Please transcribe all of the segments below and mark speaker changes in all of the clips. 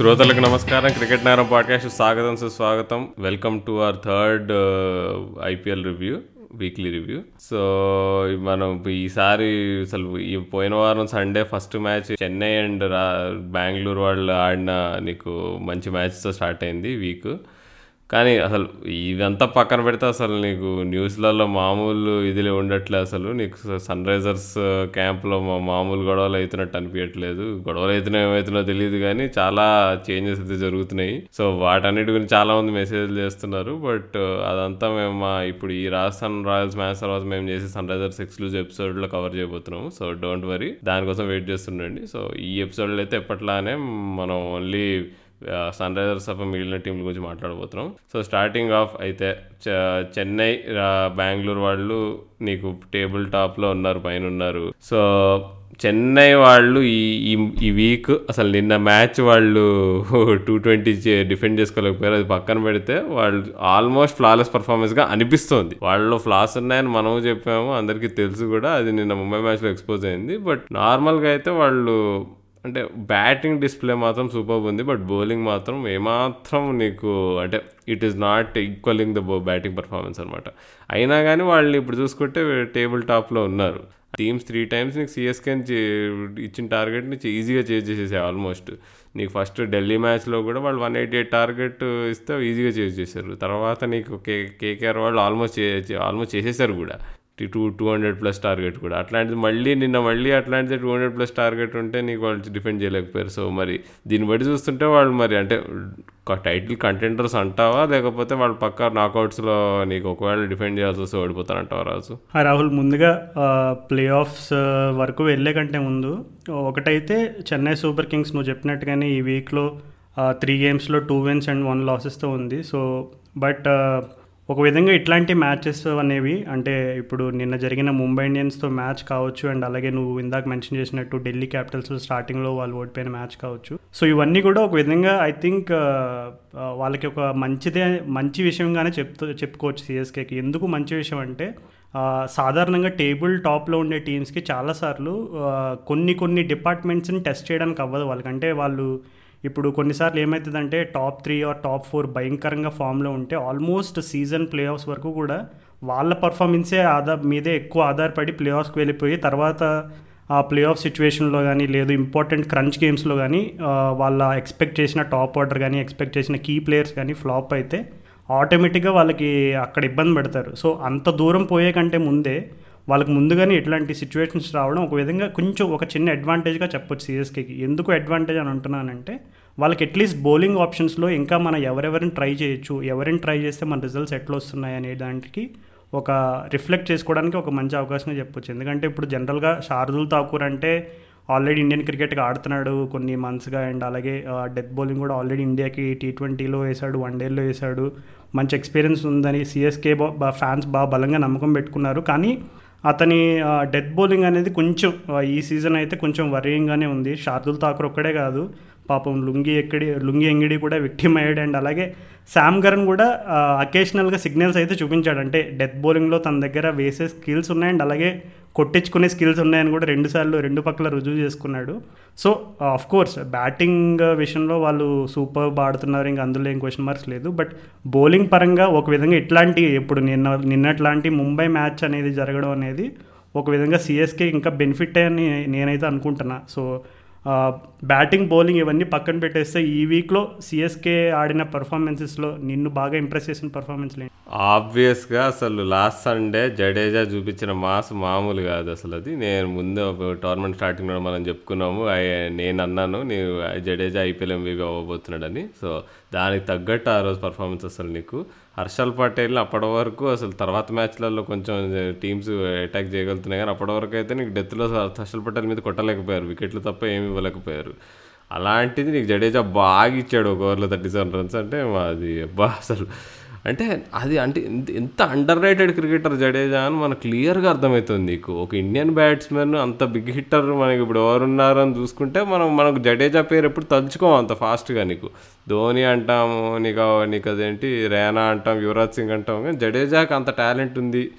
Speaker 1: శ్రోతలకు నమస్కారం. క్రికెట్ నేరం పాడ్కాస్ట్ స్వాగతం సుస్వాగతం. Welcome to our third IPL review weekly review so మనం ఈసారి అసలు ఈ పోయిన వారం Sunday first match Chennai and రా బెంగళూరు వాళ్ళు ఆడిన నీకు మంచి మ్యాచ్తో స్టార్ట్ అయింది వీక్ కానీ అసలు ఇదంతా పక్కన పెడితే అసలు నీకు న్యూస్లలో మామూలు ఇదిలే ఉండట్లే అసలు. నీకు సన్ రైజర్స్ క్యాంప్లో మా మామూలు గొడవలు అవుతున్నట్టు అనిపించట్లేదు గొడవలు అవుతున్నాయి ఏమవుతున్నా తెలియదు కానీ చాలా చేంజెస్ అయితే జరుగుతున్నాయి. సో వాటన్నిటి గురించి చాలా మంది మెసేజ్లు చేస్తున్నారు. బట్ అదంతా మేము మా ఇప్పుడు ఈ రాజస్థాన్ రాయల్స్ మ్యాచ్ తర్వాత మేము చేసే సన్ రైజర్స్ ఎక్స్క్లూజివ్ ఎపిసోడ్లో కవర్ చేయబోతున్నాము. So don't worry. దానికోసం వెయిట్ చేస్తుండండి. సో ఈ ఎపిసోడ్లో అయితే ఎప్పట్లానే మనం ఓన్లీ సన్ రైజర్స్ తప్ప మిగిలిన టీంల గురించి మాట్లాడబోతున్నాం. సో స్టార్టింగ్ ఆఫ్ అయితే చ- చెన్నై బెంగళూరు వాళ్ళు నీకు టేబుల్ టాప్లో ఉన్నారు పైన ఉన్నారు. సో చెన్నై వాళ్ళు ఈ ఈ- వీక్ అసలు నిన్న మ్యాచ్ వాళ్ళు టూ ట్వంటీ డిఫెండ్ చేసుకోలేకపోయారు. అది పక్కన పెడితే వాళ్ళు ఆల్మోస్ట్ ఫ్లాలెస్ పర్ఫార్మెన్స్గా అనిపిస్తోంది. వాళ్ళు ఫ్లాస్ ఉన్నాయని మనం చెప్పాము అందరికీ తెలుసు కూడా. అది నిన్న ముంబై మ్యాచ్లో ఎక్స్పోజ్ అయింది. బట్ నార్మల్గా అయితే వాళ్ళు అంటే బ్యాటింగ్ డిస్ప్లే మాత్రం సూపర్ ఉంది బట్ బౌలింగ్ మాత్రం ఏమాత్రం నీకు అంటే it is not equalling the batting performance అనమాట అయినా కానీ వాళ్ళు ఇప్పుడు చూసుకుంటే టేబుల్ టాప్లో ఉన్నారు. టీమ్స్ త్రీ టైమ్స్ నీకు సిఎస్కే ఇచ్చిన టార్గెట్ని ఈజీగా చేజ్ చేసేసాయి ఆల్మోస్ట్ నీకు ఫస్ట్ ఢిల్లీ మ్యాచ్లో కూడా వాళ్ళు వన్ ఎయిటీ ఎయిట్ టార్గెట్ ఇస్తే ఈజీగా చేజ్ చేశారు. తర్వాత నీకు కే కేకేఆర్ వాళ్ళు ఆల్మోస్ట్ ఆల్మోస్ట్ చేసేసారు కూడా. Two two hundred plus target కూడా. అట్లాంటిది మళ్ళీ నిన్న మళ్ళీ అట్లాంటిది టూ హండ్రెడ్ ప్లస్ టార్గెట్ ఉంటే నీకు వాళ్ళు డిఫెండ్ చేయలేకపోయారు. సో మరి దీన్ని బట్టి చూస్తుంటే వాళ్ళు మరి అంటే టైటిల్ కంటెంటర్స్ అంటావా? లేకపోతే వాళ్ళు పక్కా నాకౌట్స్లో నీకు ఒకవేళ డిఫెండ్ చేయాల్సి వస్తే ఓడిపోతారంటావా రాజు?
Speaker 2: రాహుల్ ముందుగా ప్లే ఆఫ్స్ వరకు వెళ్ళే కంటే ముందు ఒకటైతే చెన్నై సూపర్ కింగ్స్ నువ్వు చెప్పినట్టుగానే ఈ వీక్లో త్రీ గేమ్స్లో టూ విన్స్ అండ్ వన్ లాసెస్తో ఉంది. సో బట్ ఒక విధంగా ఇట్లాంటి మ్యాచెస్ అనేవి అంటే ఇప్పుడు నిన్న జరిగిన ముంబై ఇండియన్స్తో మ్యాచ్ కావచ్చు అండ్ అలాగే నువ్వు ఇందాక మెన్షన్ చేసినట్టు ఢిల్లీ క్యాపిటల్స్ స్టార్టింగ్లో వాళ్ళు ఓడిపోయిన మ్యాచ్ కావచ్చు. సో ఇవన్నీ కూడా ఒక విధంగా ఐ థింక్ వాళ్ళకి ఒక మంచిదే మంచి విషయంగానే చెప్తూ చెప్పుకోవచ్చు సిఎస్కేకి. ఎందుకు మంచి విషయం అంటే సాధారణంగా టేబుల్ టాప్లో ఉండే టీమ్స్కి చాలాసార్లు కొన్ని కొన్ని డిపార్ట్మెంట్స్ని టెస్ట్ చేయడానికి అవ్వదు వాళ్ళకంటే వాళ్ళు ఇప్పుడు కొన్నిసార్లు ఏమవుతుందంటే top three or top four భయంకరంగా ఫామ్లో ఉంటే ఆల్మోస్ట్ సీజన్ ప్లే ఆఫ్స్ వరకు కూడా వాళ్ళ పర్ఫార్మెన్సే ఆధార్ మీదే ఎక్కువ ఆధారపడి ప్లే ఆఫ్స్కి వెళ్ళిపోయి తర్వాత ఆ ప్లే ఆఫ్ సిచ్యువేషన్లో కానీ లేదు ఇంపార్టెంట్ క్రంచ్ గేమ్స్లో కానీ వాళ్ళ ఎక్స్పెక్ట్ చేసిన టాప్ ఆర్డర్ కానీ ఎక్స్పెక్ట్ చేసిన కీ ప్లేయర్స్ కానీ ఫ్లాప్ అయితే ఆటోమేటిక్గా వాళ్ళకి అక్కడ ఇబ్బంది పెడతారు. సో అంత దూరం పోయే కంటే ముందే వాళ్ళకి ముందుగానే ఇట్లాంటి సిచ్యువేషన్స్ రావడం ఒక విధంగా కొంచెం ఒక చిన్న అడ్వాంటేజ్గా చెప్పొచ్చు సిఎస్కేకి ఎందుకు అడ్వాంటేజ్ అని అంటున్నానంటే వాళ్ళకి అట్లీస్ట్ బౌలింగ్ ఆప్షన్స్లో ఇంకా మనం ఎవరెవరిని ట్రై చేయొచ్చు ఎవరిని ట్రై చేస్తే మన రిజల్ట్స్ ఎట్లా వస్తున్నాయి అనే దానికి ఒక రిఫ్లెక్ట్ చేసుకోవడానికి ఒక మంచి అవకాశంగా చెప్పొచ్చు. ఎందుకంటే ఇప్పుడు జనరల్గా షార్దుల్ ఠాకూర్ అంటే ఆల్రెడీ ఇండియన్ క్రికెట్కి ఆడుతున్నాడు కొన్ని మంత్స్గా అండ్ అలాగే డెత్ బౌలింగ్ కూడా ఆల్రెడీ ఇండియాకి టీ ట్వంటీలో వేశాడు వన్ డేలో వేశాడు మంచి ఎక్స్పీరియన్స్ ఉందని సిఎస్కే బా ఫ్యాన్స్ బాగా బలంగా నమ్మకం పెట్టుకున్నారు. కానీ అతని డెత్ బౌలింగ్ అనేది కొంచెం ఈ సీజన్ అయితే కొంచెం వరీయింగ్గానే ఉంది. షార్దుల్ ఠాకూర్ ఒక్కడే కాదు. పాపం లుంగి ఎక్కడి లుంగి ఎంగిడి కూడా విక్టిమ్ అయ్యాడు. అండ్ అలాగే శామ్ గరన్ కూడా అకేషనల్గా సిగ్నల్స్ అయితే చూపించాడు. అంటే డెత్ బౌలింగ్లో తన దగ్గర వేసే స్కిల్స్ ఉన్నాయి. అండ్ అలాగే కొట్టించుకునే స్కిల్స్ ఉన్నాయని కూడా రెండు సార్లు రెండు పక్కల రుజువు చేసుకున్నాడు. సో ఆఫ్ కోర్స్ బ్యాటింగ్ విషయంలో వాళ్ళు సూపర్ ఆడుతున్నారు ఇంకా అందులో ఏం క్వశ్చన్ మార్క్స్ లేదు. బట్ బౌలింగ్ పరంగా ఒక విధంగా ఇట్లాంటి ఇప్పుడు నిన్న నిన్నట్లాంటి ముంబై మ్యాచ్ అనేది జరగడం అనేది ఒక విధంగా సిఎస్కే ఇంకా బెనిఫిట్ అని నేనైతే అనుకుంటున్నా. సో బ్యాటింగ్ బౌలింగ్ ఇవన్నీ పక్కన పెట్టేస్తే ఈ వీక్లో సిఎస్కే ఆడిన పర్ఫార్మెన్సెస్లో నిన్ను బాగా ఇంప్రెస్ చేసిన పర్ఫార్మెన్స్ లేదు
Speaker 1: ఆబ్వియస్గా అసలు లాస్ట్ సండే జడేజా చూపించిన మాస్ మామూలు కాదు అసలు అది. నేను ముందు టోర్నమెంట్ స్టార్టింగ్లో మనం చెప్పుకున్నాము. నేను అన్నాను నేను జడేజా ఐపీఎల్ ఎంవీబీ అవ్వబోతున్నాడని. సో దానికి తగ్గట్టు ఆ రోజు పర్ఫార్మెన్స్ అసలు నీకు. హర్షల్ పటేల్ అప్పటి వరకు అసలు తర్వాత మ్యాచ్లలో కొంచెం టీమ్స్ అటాక్ చేయగలుగుతున్నాయి కానీ అప్పటి వరకు అయితే నీకు డెత్లో హర్షల్ పటేల్ మీద కొట్టలేకపోయారు. వికెట్లు తప్ప ఏమి ఇవ్వలేకపోయారు. అలాంటిది నీకు జడేజా బాగా ఇచ్చాడు ఒక ఓవర్లో థర్టీ సెవెన్ రన్స్ అంటే అది అబ్బా అసలు అంటే అది అంటే ఎంత- అండర్ రేటెడ్ క్రికెటర్ జడేజా అని మనకు క్లియర్గా అర్థమవుతుంది నీకు. ఒక ఇండియన్ బ్యాట్స్మెన్ అంత బిగ్ హిట్టర్ మనకి ఇప్పుడు ఎవరున్నారు అని చూసుకుంటే మనం మనకు జడేజా పేరు ఎప్పుడు తలుచుకోం అంత ఫాస్ట్గా నీకు. ధోని అంటాము నీకు నీకు అదేంటి రేనా అంటాం యువరాజ్ సింగ్ అంటాం కానీ జడేజాకి అంత టాలెంట్ ఉంది.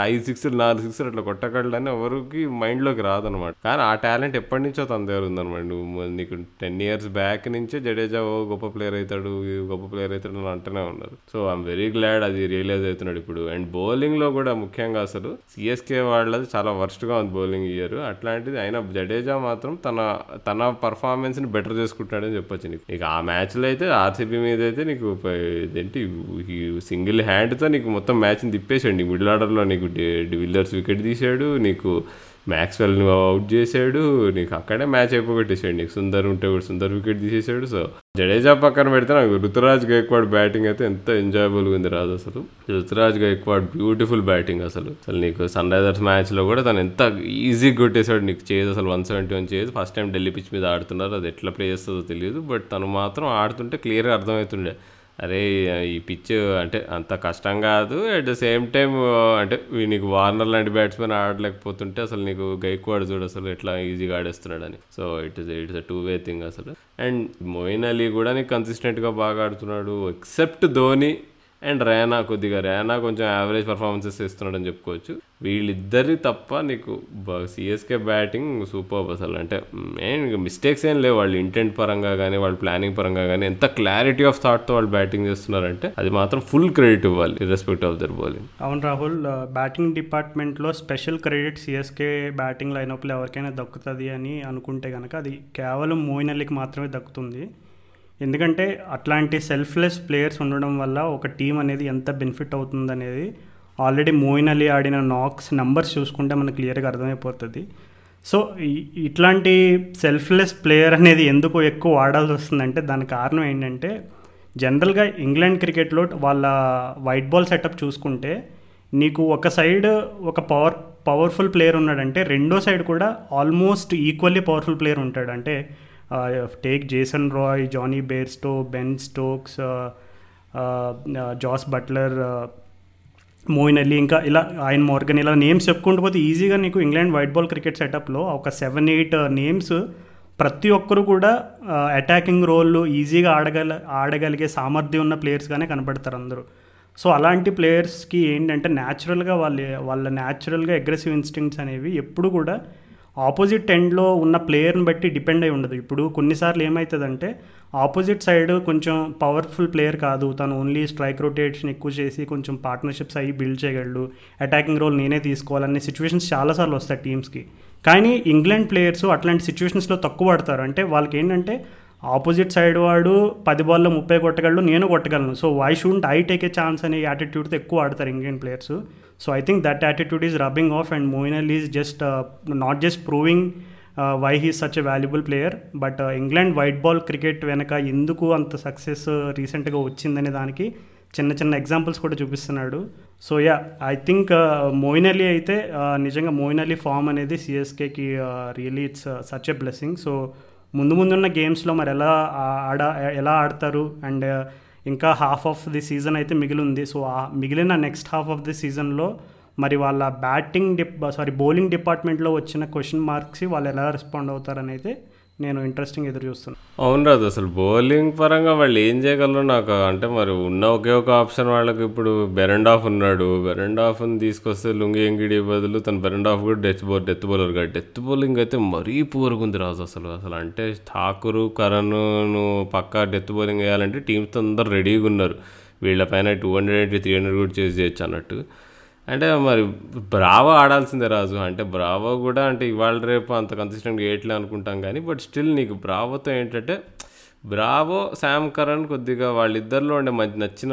Speaker 1: ఐదు సిక్స్లు నాలుగు సిక్స్లు అట్లా కొట్టగలని ఎవరికి మైండ్లోకి రాదనమాట. కానీ ఆ టాలెంట్ ఎప్పటి నుంచో తన దగ్గర ఉందనమాట. నువ్వు నీకు టెన్ ఇయర్స్ బ్యాక్ నుంచే జడేజా ఓ గొప్ప ప్లేయర్ అవుతాడు ఈ గొప్ప ప్లేయర్ అవుతాడు అని అంటూనే ఉన్నారు. సో ఐఎమ్ వెరీ గ్లాడ్ అది రియలైజ్ అవుతున్నాడు ఇప్పుడు. అండ్ బౌలింగ్లో కూడా ముఖ్యంగా అసలు సిఎస్కే వాళ్ళది చాలా వర్స్ట్గా ఉంది బౌలింగ్ ఇయర్. అట్లాంటిది అయినా జడేజా మాత్రం తన తన పర్ఫార్మెన్స్ని బెటర్ చేసుకుంటాడని చెప్పొచ్చు నీకు. నీకు ఆ మ్యాచ్లో అయితే ఆర్సీబీ మీద అయితే నీకు ఇదేంటి సింగిల్ హ్యాండ్తో నీకు మొత్తం మ్యాచ్ని తిప్పేసాడు నీకు మిడిల్ ఆర్డర్లో నీకు డివిల్లర్స్ వికెట్ తీసాడు నీకు మ్యాక్స్వెల్ అవుట్ చేశాడు నీకు అక్కడే మ్యాచ్ అయిపోగొట్టేసాడు నీకు సుందర్ ఉంటే కూడా సుందర్ వికెట్ తీసేసాడు సో జడేజా పక్కన పెడితే నాకు ఋతురాజ్ గైక్వాడ్ బ్యాటింగ్ అయితే ఎంత ఎంజాయబుల్గా ఉంది రాదు అసలు. ఋతురాజ్ గైక్వాడ్ బ్యూటిఫుల్ బ్యాటింగ్ అసలు. అసలు నీకు సన్ రైజర్స్ మ్యాచ్లో కూడా తను ఎంత ఈజీగా కొట్టేశాడు. నీకు చేజ్ అసలు one seventy one chase first time Delhi pitch మీద ఆడుతున్నారు. అది ఎట్లా ప్లే చేస్తుందో తెలియదు. బట్ తను మాత్రం ఆడుతుంటే క్లియర్గా అర్థమవుతుండే. అరే ఈ పిచ్ అంటే అంత కష్టం కాదు. అట్ ద సేమ్ టైం అంటే నీకు వార్నర్ లాంటి బ్యాట్స్మెన్ ఆడలేకపోతుంటే అసలు నీకు గైక్వాడ్ చూడు అసలు ఎట్లా ఈజీగా ఆడేస్తున్నాడని. So it is it's a two way thing అసలు. అండ్ మోయిన్ అలీ కూడా నీకు కన్సిస్టెంట్గా బాగా ఆడుతున్నాడు ఎక్సెప్ట్ ధోని. అండ్ రేనా కొద్దిగా రేనా కొంచెం యావరేజ్ పర్ఫార్మెన్సెస్ ఇస్తున్నాడని చెప్పుకోవచ్చు. వీళ్ళిద్దరి తప్ప నీకు సిఎస్కే బ్యాటింగ్ సూపర్ అసలు. అంటే ఏం మిస్టేక్స్ ఏం లేవు. వాళ్ళు ఇంటెంట్ పరంగా కానీ వాళ్ళ ప్లానింగ్ పరంగా కానీ ఎంత క్లారిటీ ఆఫ్ థాట్తో వాళ్ళు బ్యాటింగ్ చేస్తున్నారంటే అది మాత్రం ఫుల్ క్రెడిట్ ఇవ్వాలి ఇర్రెస్పెక్ట్ ఆఫ్ దర్ బౌలింగ్
Speaker 2: అవును రాహుల్ బ్యాటింగ్ డిపార్ట్మెంట్లో స్పెషల్ క్రెడిట్ సిఎస్కే బ్యాటింగ్ లైనప్లో ఎవరికైనా దక్కుతుంది అని అనుకుంటే కనుక అది కేవలం మోయిన్ అలీకి మాత్రమే దక్కుతుంది. ఎందుకంటే అట్లాంటి సెల్ఫ్లెస్ ప్లేయర్స్ ఉండడం వల్ల ఒక టీం అనేది ఎంత బెనిఫిట్ అవుతుంది అనేది ఆల్రెడీ మోయిన్ అలీ ఆడిన నాక్స్ నెంబర్స్ చూసుకుంటే మనకు క్లియర్గా అర్థమైపోతుంది. సో ఇట్లాంటి సెల్ఫ్లెస్ ప్లేయర్ అనేది ఎందుకు ఎక్కువ వాడాల్సి వస్తుందంటే దాని కారణం ఏంటంటే జనరల్గా ఇంగ్లాండ్ క్రికెట్లో వాళ్ళ వైట్ బాల్ సెటప్ చూసుకుంటే నీకు ఒక సైడ్ ఒక పవర్ పవర్ఫుల్ ప్లేయర్ ఉన్నాడంటే రెండో సైడ్ కూడా ఆల్మోస్ట్ ఈక్వల్లీ పవర్ఫుల్ ప్లేయర్ ఉంటాడు. అంటే take Jason Roy Jonny Bairstow Ben Stokes Jos Buttler Moeen Ali ఇంకా ఇలా ఆయన మోర్గన్ ఇలా నేమ్స్ చెప్పుకుంటూ పోతే ఈజీగా నీకు ఇంగ్లాండ్ వైట్ బాల్ క్రికెట్ సెటప్లో ఒక సెవెన్ ఎయిట్ నేమ్స్ ప్రతి ఒక్కరు కూడా అటాకింగ్ రోల్ ఈజీగా ఆడగల ఆడగలిగే సామర్థ్యం ఉన్న ప్లేయర్స్గానే కనపడతారు అందరూ. సో అలాంటి ప్లేయర్స్కి ఏంటంటే న్యాచురల్గా వాళ్ళ వాళ్ళ న్యాచురల్గా అగ్రెసివ్ ఇన్స్టింగ్స్ అనేవి ఎప్పుడు కూడా ఆపోజిట్ ఎండ్లో ఉన్న ప్లేయర్ని బట్టి డిపెండ్ అయి ఉండదు. ఇప్పుడు కొన్నిసార్లు ఏమవుతుందంటే ఆపోజిట్ సైడ్ కొంచెం పవర్ఫుల్ ప్లేయర్ కాదు. తను ఓన్లీ స్ట్రైక్ రొటేషన్ ఎక్కువ చేసి కొంచెం పార్ట్నర్షిప్స్ అయ్యి బిల్డ్ చేయగలడు. అటాకింగ్ రోల్ నేనే తీసుకోవాలనే సిచ్యువేషన్స్ చాలాసార్లు వస్తాయి టీమ్స్కి. కానీ ఇంగ్లాండ్ ప్లేయర్స్ అట్లాంటి సిచ్యువేషన్స్లో తక్కువ ఆడతారు అంటే వాళ్ళకి ఏంటంటే ఆపోజిట్ సైడ్ వాడు పది బాల్లో ముప్పై కొట్టగలడు నేను కొట్టగలను. So why should I take a chance అనే యాటిట్యూడ్తో ఎక్కువ ఆడతారు Indian players so I think that attitude is rubbing off and Moeen Ali is just not just proving why he such a valuable player but England white ball cricket వెనక ఎందుకు అంత success రీసెంట్గా uh, వచ్చిందనే దానికి చిన్న చిన్న examples కూడా చూపిస్తున్నాడు. So yeah I think Moeen Ali అయితే uh, నిజంగా మోయిన్ అలీ ఫామ్ అనేది సిఎస్కేకి really it's such a blessing so ముందు ముందున్న గేమ్స్లో మరి ఎలా ఆడ ఎలా ఆడతారు? అండ్ uh, ఇంకా హాఫ్ ఆఫ్ ది సీజన్ అయితే మిగిలి ఉంది సో ఆ మిగిలిన నెక్స్ట్ హాఫ్ ఆఫ్ ది సీజన్లో మరి వాళ్ళ బ్యాటింగ్ డిప్ సారీ బౌలింగ్ డిపార్ట్మెంట్లో వచ్చిన క్వశ్చన్ మార్క్స్ వాళ్ళు ఎలా రెస్పాండ్ అవుతారని అయితే నేను ఇంట్రెస్టింగ్ ఎదురు చూస్తున్నాను
Speaker 1: అవును రాదు అసలు బౌలింగ్ పరంగా వాళ్ళు ఏం చేయగలరు నాకు అంటే మరి ఉన్న ఒకే ఒక ఆప్షన్ వాళ్ళకి ఇప్పుడు బెరెండాఫ్ ఉన్నాడు. బెరెండాఫ్ని తీసుకొస్తే లుంగి ఎంగిడి బదులు తన బెరెండాఫ్ కూడా డెత్ బౌల్ డెత్ బౌలర్ కాదు డెత్ బౌలింగ్ అయితే మరీ పూర్గా ఉంది రాజు అసలు. అసలు అంటే ఠాకూరు కరణ్ను పక్కా డెత్ బౌలింగ్ వేయాలంటే టీమ్స్ అందరు రెడీగా ఉన్నారు. వీళ్ళపైన two hundred eighty three hundred కూడా చేసి చేయొచ్చు అన్నట్టు. అంటే మరి బ్రావో ఆడాల్సిందే రాజు. అంటే బ్రావో కూడా అంటే ఇవాళ రేపు అంత కన్సిస్టెంట్గా వేయట్లే అనుకుంటాం కానీ బట్ స్టిల్ నీకు బ్రావోతో ఏంటంటే బ్రావో శామ్ కరణ్ కొద్దిగా వాళ్ళిద్దరిలో ఉండే మంచి నచ్చిన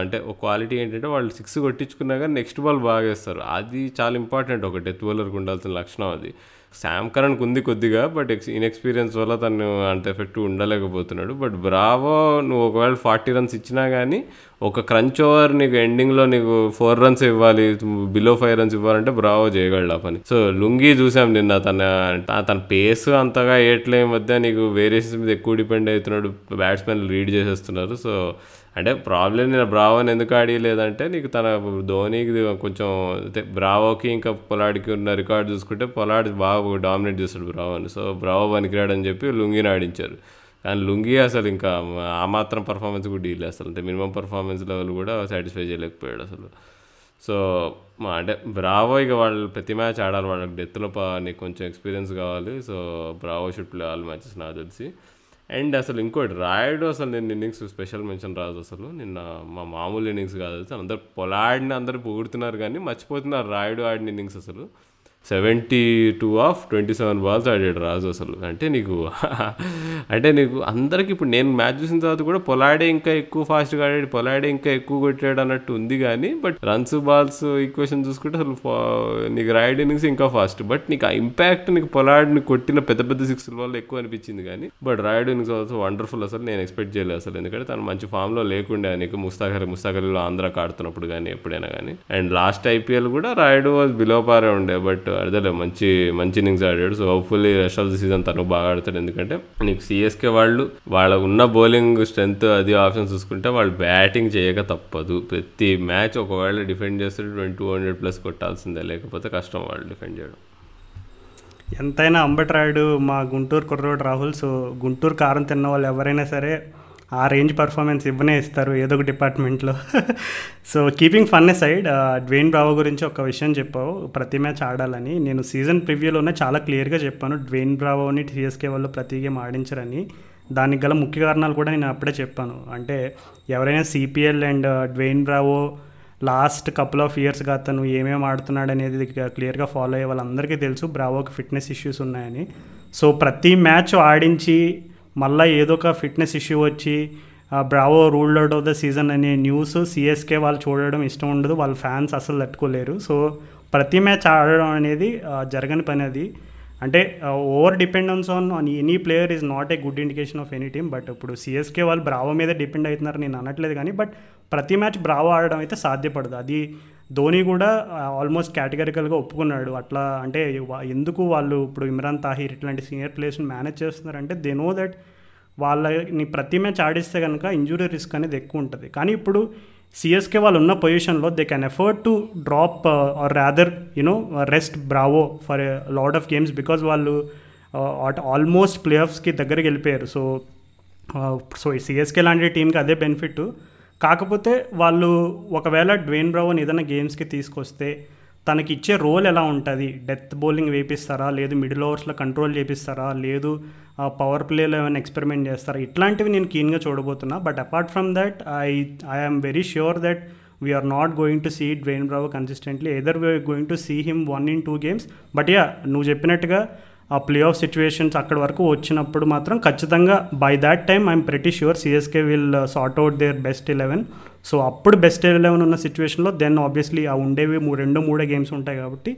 Speaker 1: అంటే ఒక క్వాలిటీ ఏంటంటే వాళ్ళు సిక్స్ కొట్టించుకున్నా కానీ నెక్స్ట్ బాల్ బాగా వేస్తారు. అది చాలా ఇంపార్టెంట్ ఒక డెత్ బౌలర్కి ఉండాల్సిన లక్షణం అది. శామ్ కరణ్కి ఉంది కొద్దిగా బట్ ఎక్స్ ఇన్ఎక్స్పీరియన్స్ వల్ల తను అంత ఎఫెక్ట్ ఉండలేకపోతున్నాడు. బట్ బ్రావో నువ్వు ఒకవేళ ఫార్టీ రన్స్ ఇచ్చినా కానీ ఒక క్రంచ్ ఓవర్ నీకు ఎండింగ్లో నీకు ఫోర్ రన్స్ ఇవ్వాలి బిలో ఫైవ్ రన్స్ ఇవ్వాలంటే బ్రావో చేయగలడు ఆ పని. సో లుంగి చూసాం నిన్న తన తన పేస్ అంతగా ఏట్లే మధ్య నీకు వేరియేషన్స్ మీద ఎక్కువ డిపెండ్ అవుతున్నాడు. బ్యాట్స్మెన్ రీడ్ చేసేస్తున్నారు. సో అంటే ప్రాబ్లం నేను బ్రావోని ఎందుకు ఆడియలేదంటే నీకు తన ధోనికి కొంచెం బ్రావోకి ఇంకా పొలాడికి ఉన్న రికార్డు చూసుకుంటే పొలాడ్ బాగా డామినేట్ చేస్తాడు బ్రావోని. సో బ్రావో పనికిరాడని చెప్పి లుంగిని ఆడించారు. కానీ లుంగి అసలు ఇంకా ఆ మాత్రం పర్ఫార్మెన్స్ కూడా డీల్ అసలు అంటే మినిమం పర్ఫార్మెన్స్ లెవెల్ కూడా సాటిస్ఫై చేయలేకపోయాడు అసలు. సో మా అంటే బ్రావో ఇక వాళ్ళు ప్రతి మ్యాచ్ ఆడాలి. వాళ్ళకి డెత్లో నీకు కొంచెం ఎక్స్పీరియన్స్ కావాలి. So Bravo should play all matches నాకు తెలిసి. అండ్ అసలు ఇంకోటి రాయుడు అసలు నేను ఇన్నింగ్స్ స్పెషల్ మెన్షన్ రాదు అసలు. నిన్న మా మామూలు ఇన్నింగ్స్ కాదు. అసలు అందరు పొలాడిని అందరు పొగుడుతున్నారు కానీ మర్చిపోతున్నారు రాయుడు ఆడిన ఇన్నింగ్స్ అసలు. Seventy two off twenty seven balls ఆడాడు రాజు అసలు. అంటే నీకు అంటే నీకు అందరికి ఇప్పుడు నేను మ్యాచ్ చూసిన తర్వాత కూడా పొలాడే ఇంకా ఎక్కువ ఫాస్ట్గా ఆడాడు పొలాడే ఇంకా ఎక్కువ కొట్టాడు అన్నట్టు ఉంది కానీ బట్ రన్స్ బాల్స్ ఈక్వేషన్ చూసుకుంటే అసలు ఫా- నీకు రాయడ్ ఇన్నింగ్స్ ఇంకా ఫాస్ట్ బట్ నీకు ఆ ఇంపాక్ట్ నీకు పొలాడిని కొట్టిన పెద్ద పెద్ద సిక్స్ల వల్ల ఎక్కువ అనిపించింది కానీ but Rayudu innings also wonderful అసలు. నేను ఎక్స్పెక్ట్ చేయలేదు అసలు. ఎందుకంటే తను మంచి ఫామ్లో లేకుండే నీకు ముస్తాఖర్ ముస్తాఖర్లో ఆంధ్రాకి ఆడుతున్నప్పుడు కానీ ఎప్పుడైనా కానీ. అండ్ లాస్ట్ ఐపీఎల్ కూడా రాయుడు వాజ్ బిలో పారే ఉండే బట్ అదేలే మంచి మంచి ఇన్నింగ్స్ ఆడాడు. So hopefully rest of the season తను బాగా ఆడతాడు. ఎందుకంటే నీకు సిఎస్కే వాళ్ళు వాళ్ళ ఉన్న బౌలింగ్ స్ట్రెంత్ అది ఆప్షన్ చూసుకుంటే వాళ్ళు బ్యాటింగ్ చేయక తప్పదు. ప్రతి మ్యాచ్ ఒకవేళ డిఫెండ్ చేస్తే ట్వంటీ టూ హండ్రెడ్ ప్లస్ కొట్టాల్సిందే. లేకపోతే కష్టం వాళ్ళు డిఫెండ్ చేయడం.
Speaker 2: ఎంతైనా అంబట్రాయుడు మా గుంటూరు కుర్రోడు రాహుల్. సో గుంటూరు కారం తిన్న వాళ్ళు ఎవరైనా సరే ఆ రేంజ్ పర్ఫార్మెన్స్ ఇవ్వనే ఇస్తారు ఏదో ఒక డిపార్ట్మెంట్లో so keeping fun side Dwayne Bravo గురించి ఒక విషయం చెప్పావు ప్రతి మ్యాచ్ ఆడాలని. నేను సీజన్ ప్రివ్యూలోనే చాలా క్లియర్గా చెప్పాను డ్వేన్ బ్రావోని టీఎస్కే వాళ్ళు ప్రతి గేమ్ ఆడించరని. దానికి గల ముఖ్య కారణాలు కూడా నేను అప్పుడే చెప్పాను. అంటే ఎవరైనా CPL and Dwayne Bravo last couple of ఇయర్స్గా అతను ఏమేమి ఆడుతున్నాడు అనేది క్లియర్గా ఫాలో అయ్యే వాళ్ళందరికీ తెలుసు బ్రావోకి ఫిట్నెస్ ఇష్యూస్ ఉన్నాయని. సో ప్రతి మ్యాచ్ ఆడించి మళ్ళీ ఏదో ఒక ఫిట్నెస్ ఇష్యూ వచ్చి Bravo ruled out of the season అనే న్యూస్ సిఎస్కే వాళ్ళు చూడడం ఇష్టం ఉండదు. వాళ్ళ ఫ్యాన్స్ అసలు తట్టుకోలేరు. సో ప్రతి మ్యాచ్ ఆడడం అనేది జరగని పని అది. అంటే over dependence on on any player is not a good indication of any team. But ఇప్పుడు సిఎస్కే వాళ్ళు బ్రావో మీద డిపెండ్ అవుతున్నారు నేను అనట్లేదు కానీ బట్ ప్రతి మ్యాచ్ బ్రావో ఆడడం అయితే సాధ్యపడదు. అది ధోని కూడా ఆల్మోస్ట్ కేటగిరికల్గా ఒప్పుకున్నాడు. అట్లా అంటే ఎందుకు వాళ్ళు ఇప్పుడు ఇమ్రాన్ తాహిర్ ఇట్లాంటి సీనియర్ ప్లేయర్స్ని మేనేజ్ చేస్తున్నారంటే దే నో దట్ వాళ్ళని ప్రతి మ్యాచ్ ఆడిస్తే కనుక ఇంజురీ రిస్క్ అనేది ఎక్కువ ఉంటుంది. కానీ ఇప్పుడు సిఎస్కే వాళ్ళు ఉన్న పొజిషన్లో they can afford to drop or rather you know rest Bravo for lot of games because వాళ్ళు ఆల్మోస్ట్ ప్లే ఆఫ్స్కి దగ్గరికి వెళ్ళిపోయారు. సో సో సిఎస్కే లాంటి టీంకి అదే బెనిఫిట్ కాకపోతే వాళ్ళు ఒకవేళ డ్వేన్ బ్రౌన్ ఏదైనా గేమ్స్కి తీసుకొస్తే తనకి ఇచ్చే రోల్ ఎలా ఉంటుంది? డెత్ బౌలింగ్ వేపిస్తారా? లేదు మిడిల్ ఓవర్స్లో కంట్రోల్ చేపిస్తారా? లేదు పవర్ ప్లేలో ఏమైనా ఎక్స్పెరిమెంట్ చేస్తారా? ఇట్లాంటివి నేను కీన్గా చూడబోతున్నా. But apart from that I I'm very sure that we're not going to see Dwayne Bravo consistently either we're going to see him one in two games but yeah నువ్వు చెప్పినట్టుగా ఆ play of situations అక్కడ వరకు వచ్చినప్పుడు మాత్రం ఖచ్చితంగా by that time I'm pretty sure CSK will sort out their best eleven so అప్పుడు best eleven ఉన్న సిచ్యువేషన్లో దెన్ ఆబ్వియస్లీ ఆ ఉండేవి రెండు మూడే గేమ్స్ ఉంటాయి కాబట్టి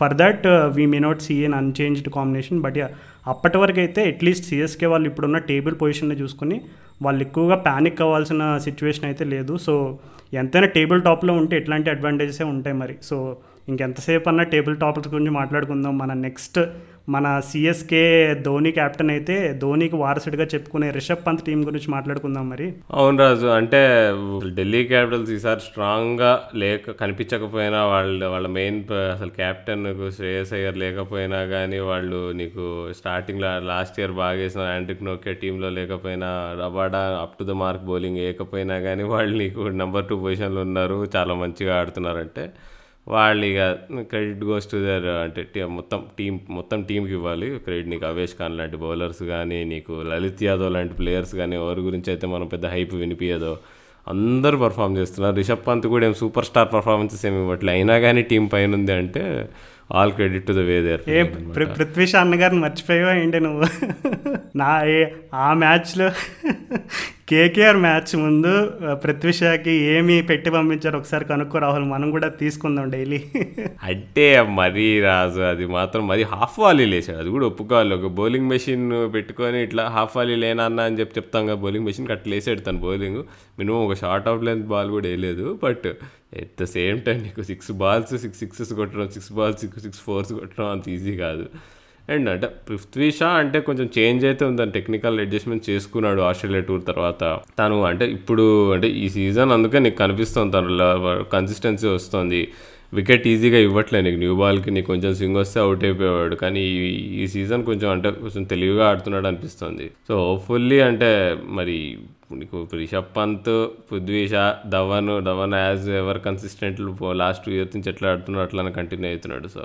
Speaker 2: for that we may not see an unchanged combination but అప్పటి వరకు అయితే అట్లీస్ట్ సిఎస్కే వాళ్ళు ఇప్పుడున్న టేబుల్ పొజిషన్ని చూసుకుని వాళ్ళు ఎక్కువగా ప్యానిక్ అవ్వాల్సిన సిచ్యువేషన్ అయితే లేదు. సో ఎంతైనా టేబుల్ టాప్లో ఉంటే ఎట్లాంటి అడ్వాంటేజెసే ఉంటాయి మరి? సో ఇంకెంతసేపు అన్న టేబుల్ టాప్స్ గురించి మాట్లాడుకుందాం. మన నెక్స్ట్ మన సిఎస్కే ధోని కెప్టెన్ అయితే ధోనికి వారసుడిగా చెప్పుకునే రిషబ్ పంత్ టీం గురించి మాట్లాడుకుందాం మరి.
Speaker 1: అవును రాజు అంటే ఢిల్లీ క్యాపిటల్స్ ఈసారి స్ట్రాంగ్గా లేక కనిపించకపోయినా వాళ్ళ వాళ్ళ మెయిన్ అసలు క్యాప్టెన్ శ్రేయస్ అయ్యర్ లేకపోయినా కానీ వాళ్ళు నీకు స్టార్టింగ్లో లాస్ట్ ఇయర్ బాగా వేసిన యాండ్రిక్ నోకే టీంలో లేకపోయినా Rabada up to the mark bowling వేయకపోయినా కానీ వాళ్ళు నీకు నెంబర్ టూ పొజిషన్లో ఉన్నారు చాలా మంచిగా ఆడుతున్నారంటే. వాళ్ళు ఇక క్రెడిట్ గోస్ టు దర్ అంటే మొత్తం టీం మొత్తం టీంకి ఇవ్వాలి. క్రెడిట్ నీకు అవేష్ ఖాన్ లాంటి బౌలర్స్ కానీ నీకు లలిత్ యాదవ్ లాంటి ప్లేయర్స్ కానీ ఎవరి గురించి అయితే మనం పెద్ద హైప్ వినిపించదో అందరూ పర్ఫామ్ చేస్తున్నారు. రిషబ్ పంత్ కూడా ఏం సూపర్ స్టార్ పర్ఫార్మెన్సెస్ ఏమి ఇవ్వట్లే. అయినా కానీ టీం పైన ఉంది అంటే all credit to the way they
Speaker 2: ఏ పృ- పృథ్వీ షా అన్నగారిని మర్చిపోయావా ఏంటి నువ్వు? నా ఏ ఆ మ్యాచ్లో కేకేఆర్ మ్యాచ్ ముందు పృథ్వీషాకి ఏమి పెట్టి పంపించారు? ఒకసారి కనుక్కో రాహుల్ మనం కూడా తీసుకుందాం డైలీ.
Speaker 1: అంటే మరీ రాజు అది మాత్రం మరి హాఫ్ వాలీ లేచాడు. అది కూడా ఒప్పుకోవాలి. ఒక బౌలింగ్ మెషిన్ పెట్టుకొని ఇట్లా హాఫ్ వాలీ లేనన్నా అని చెప్పి చెప్తాం కదా బౌలింగ్ మెషిన్ అట్లా లేసాడు తను బౌలింగ్. మినిమం ఒక షార్ట్ అవుట్ లెంత్ బాల్ కూడా వేయలేదు. But at the same time నీకు సిక్స్ బాల్స్ సిక్స్ సిక్సెస్ కొట్టడం six balls six six fours కొట్టడం అంత ఈజీ కాదు. అండ్ అంటే పృథ్వీ షా అంటే కొంచెం చేంజ్ అయితే ఉంది. టెక్నికల్ అడ్జస్ట్మెంట్ చేసుకున్నాడు ఆస్ట్రేలియా టూర్ తర్వాత. తను అంటే ఇప్పుడు అంటే ఈ సీజన్ అందుకే నీకు కనిపిస్తుంది. తను కన్సిస్టెన్సీ వస్తుంది. వికెట్ ఈజీగా ఇవ్వట్లే నీకు. న్యూ బాల్కి నీకు కొంచెం స్వింగ్ వస్తే అవుట్ అయిపోయేవాడు. కానీ ఈ ఈ సీజన్ కొంచెం అంటే కొంచెం తెలివిగా ఆడుతున్నాడు అనిపిస్తుంది. సో హోప్ఫుల్లీ అంటే మరి నీకు Rishabh Pant Prithvi Shaw Dhawan Dhawan as ever consistent last two years నుంచి ఎట్లా ఆడుతున్నాడు అట్లానే కంటిన్యూ అవుతున్నాడు. సో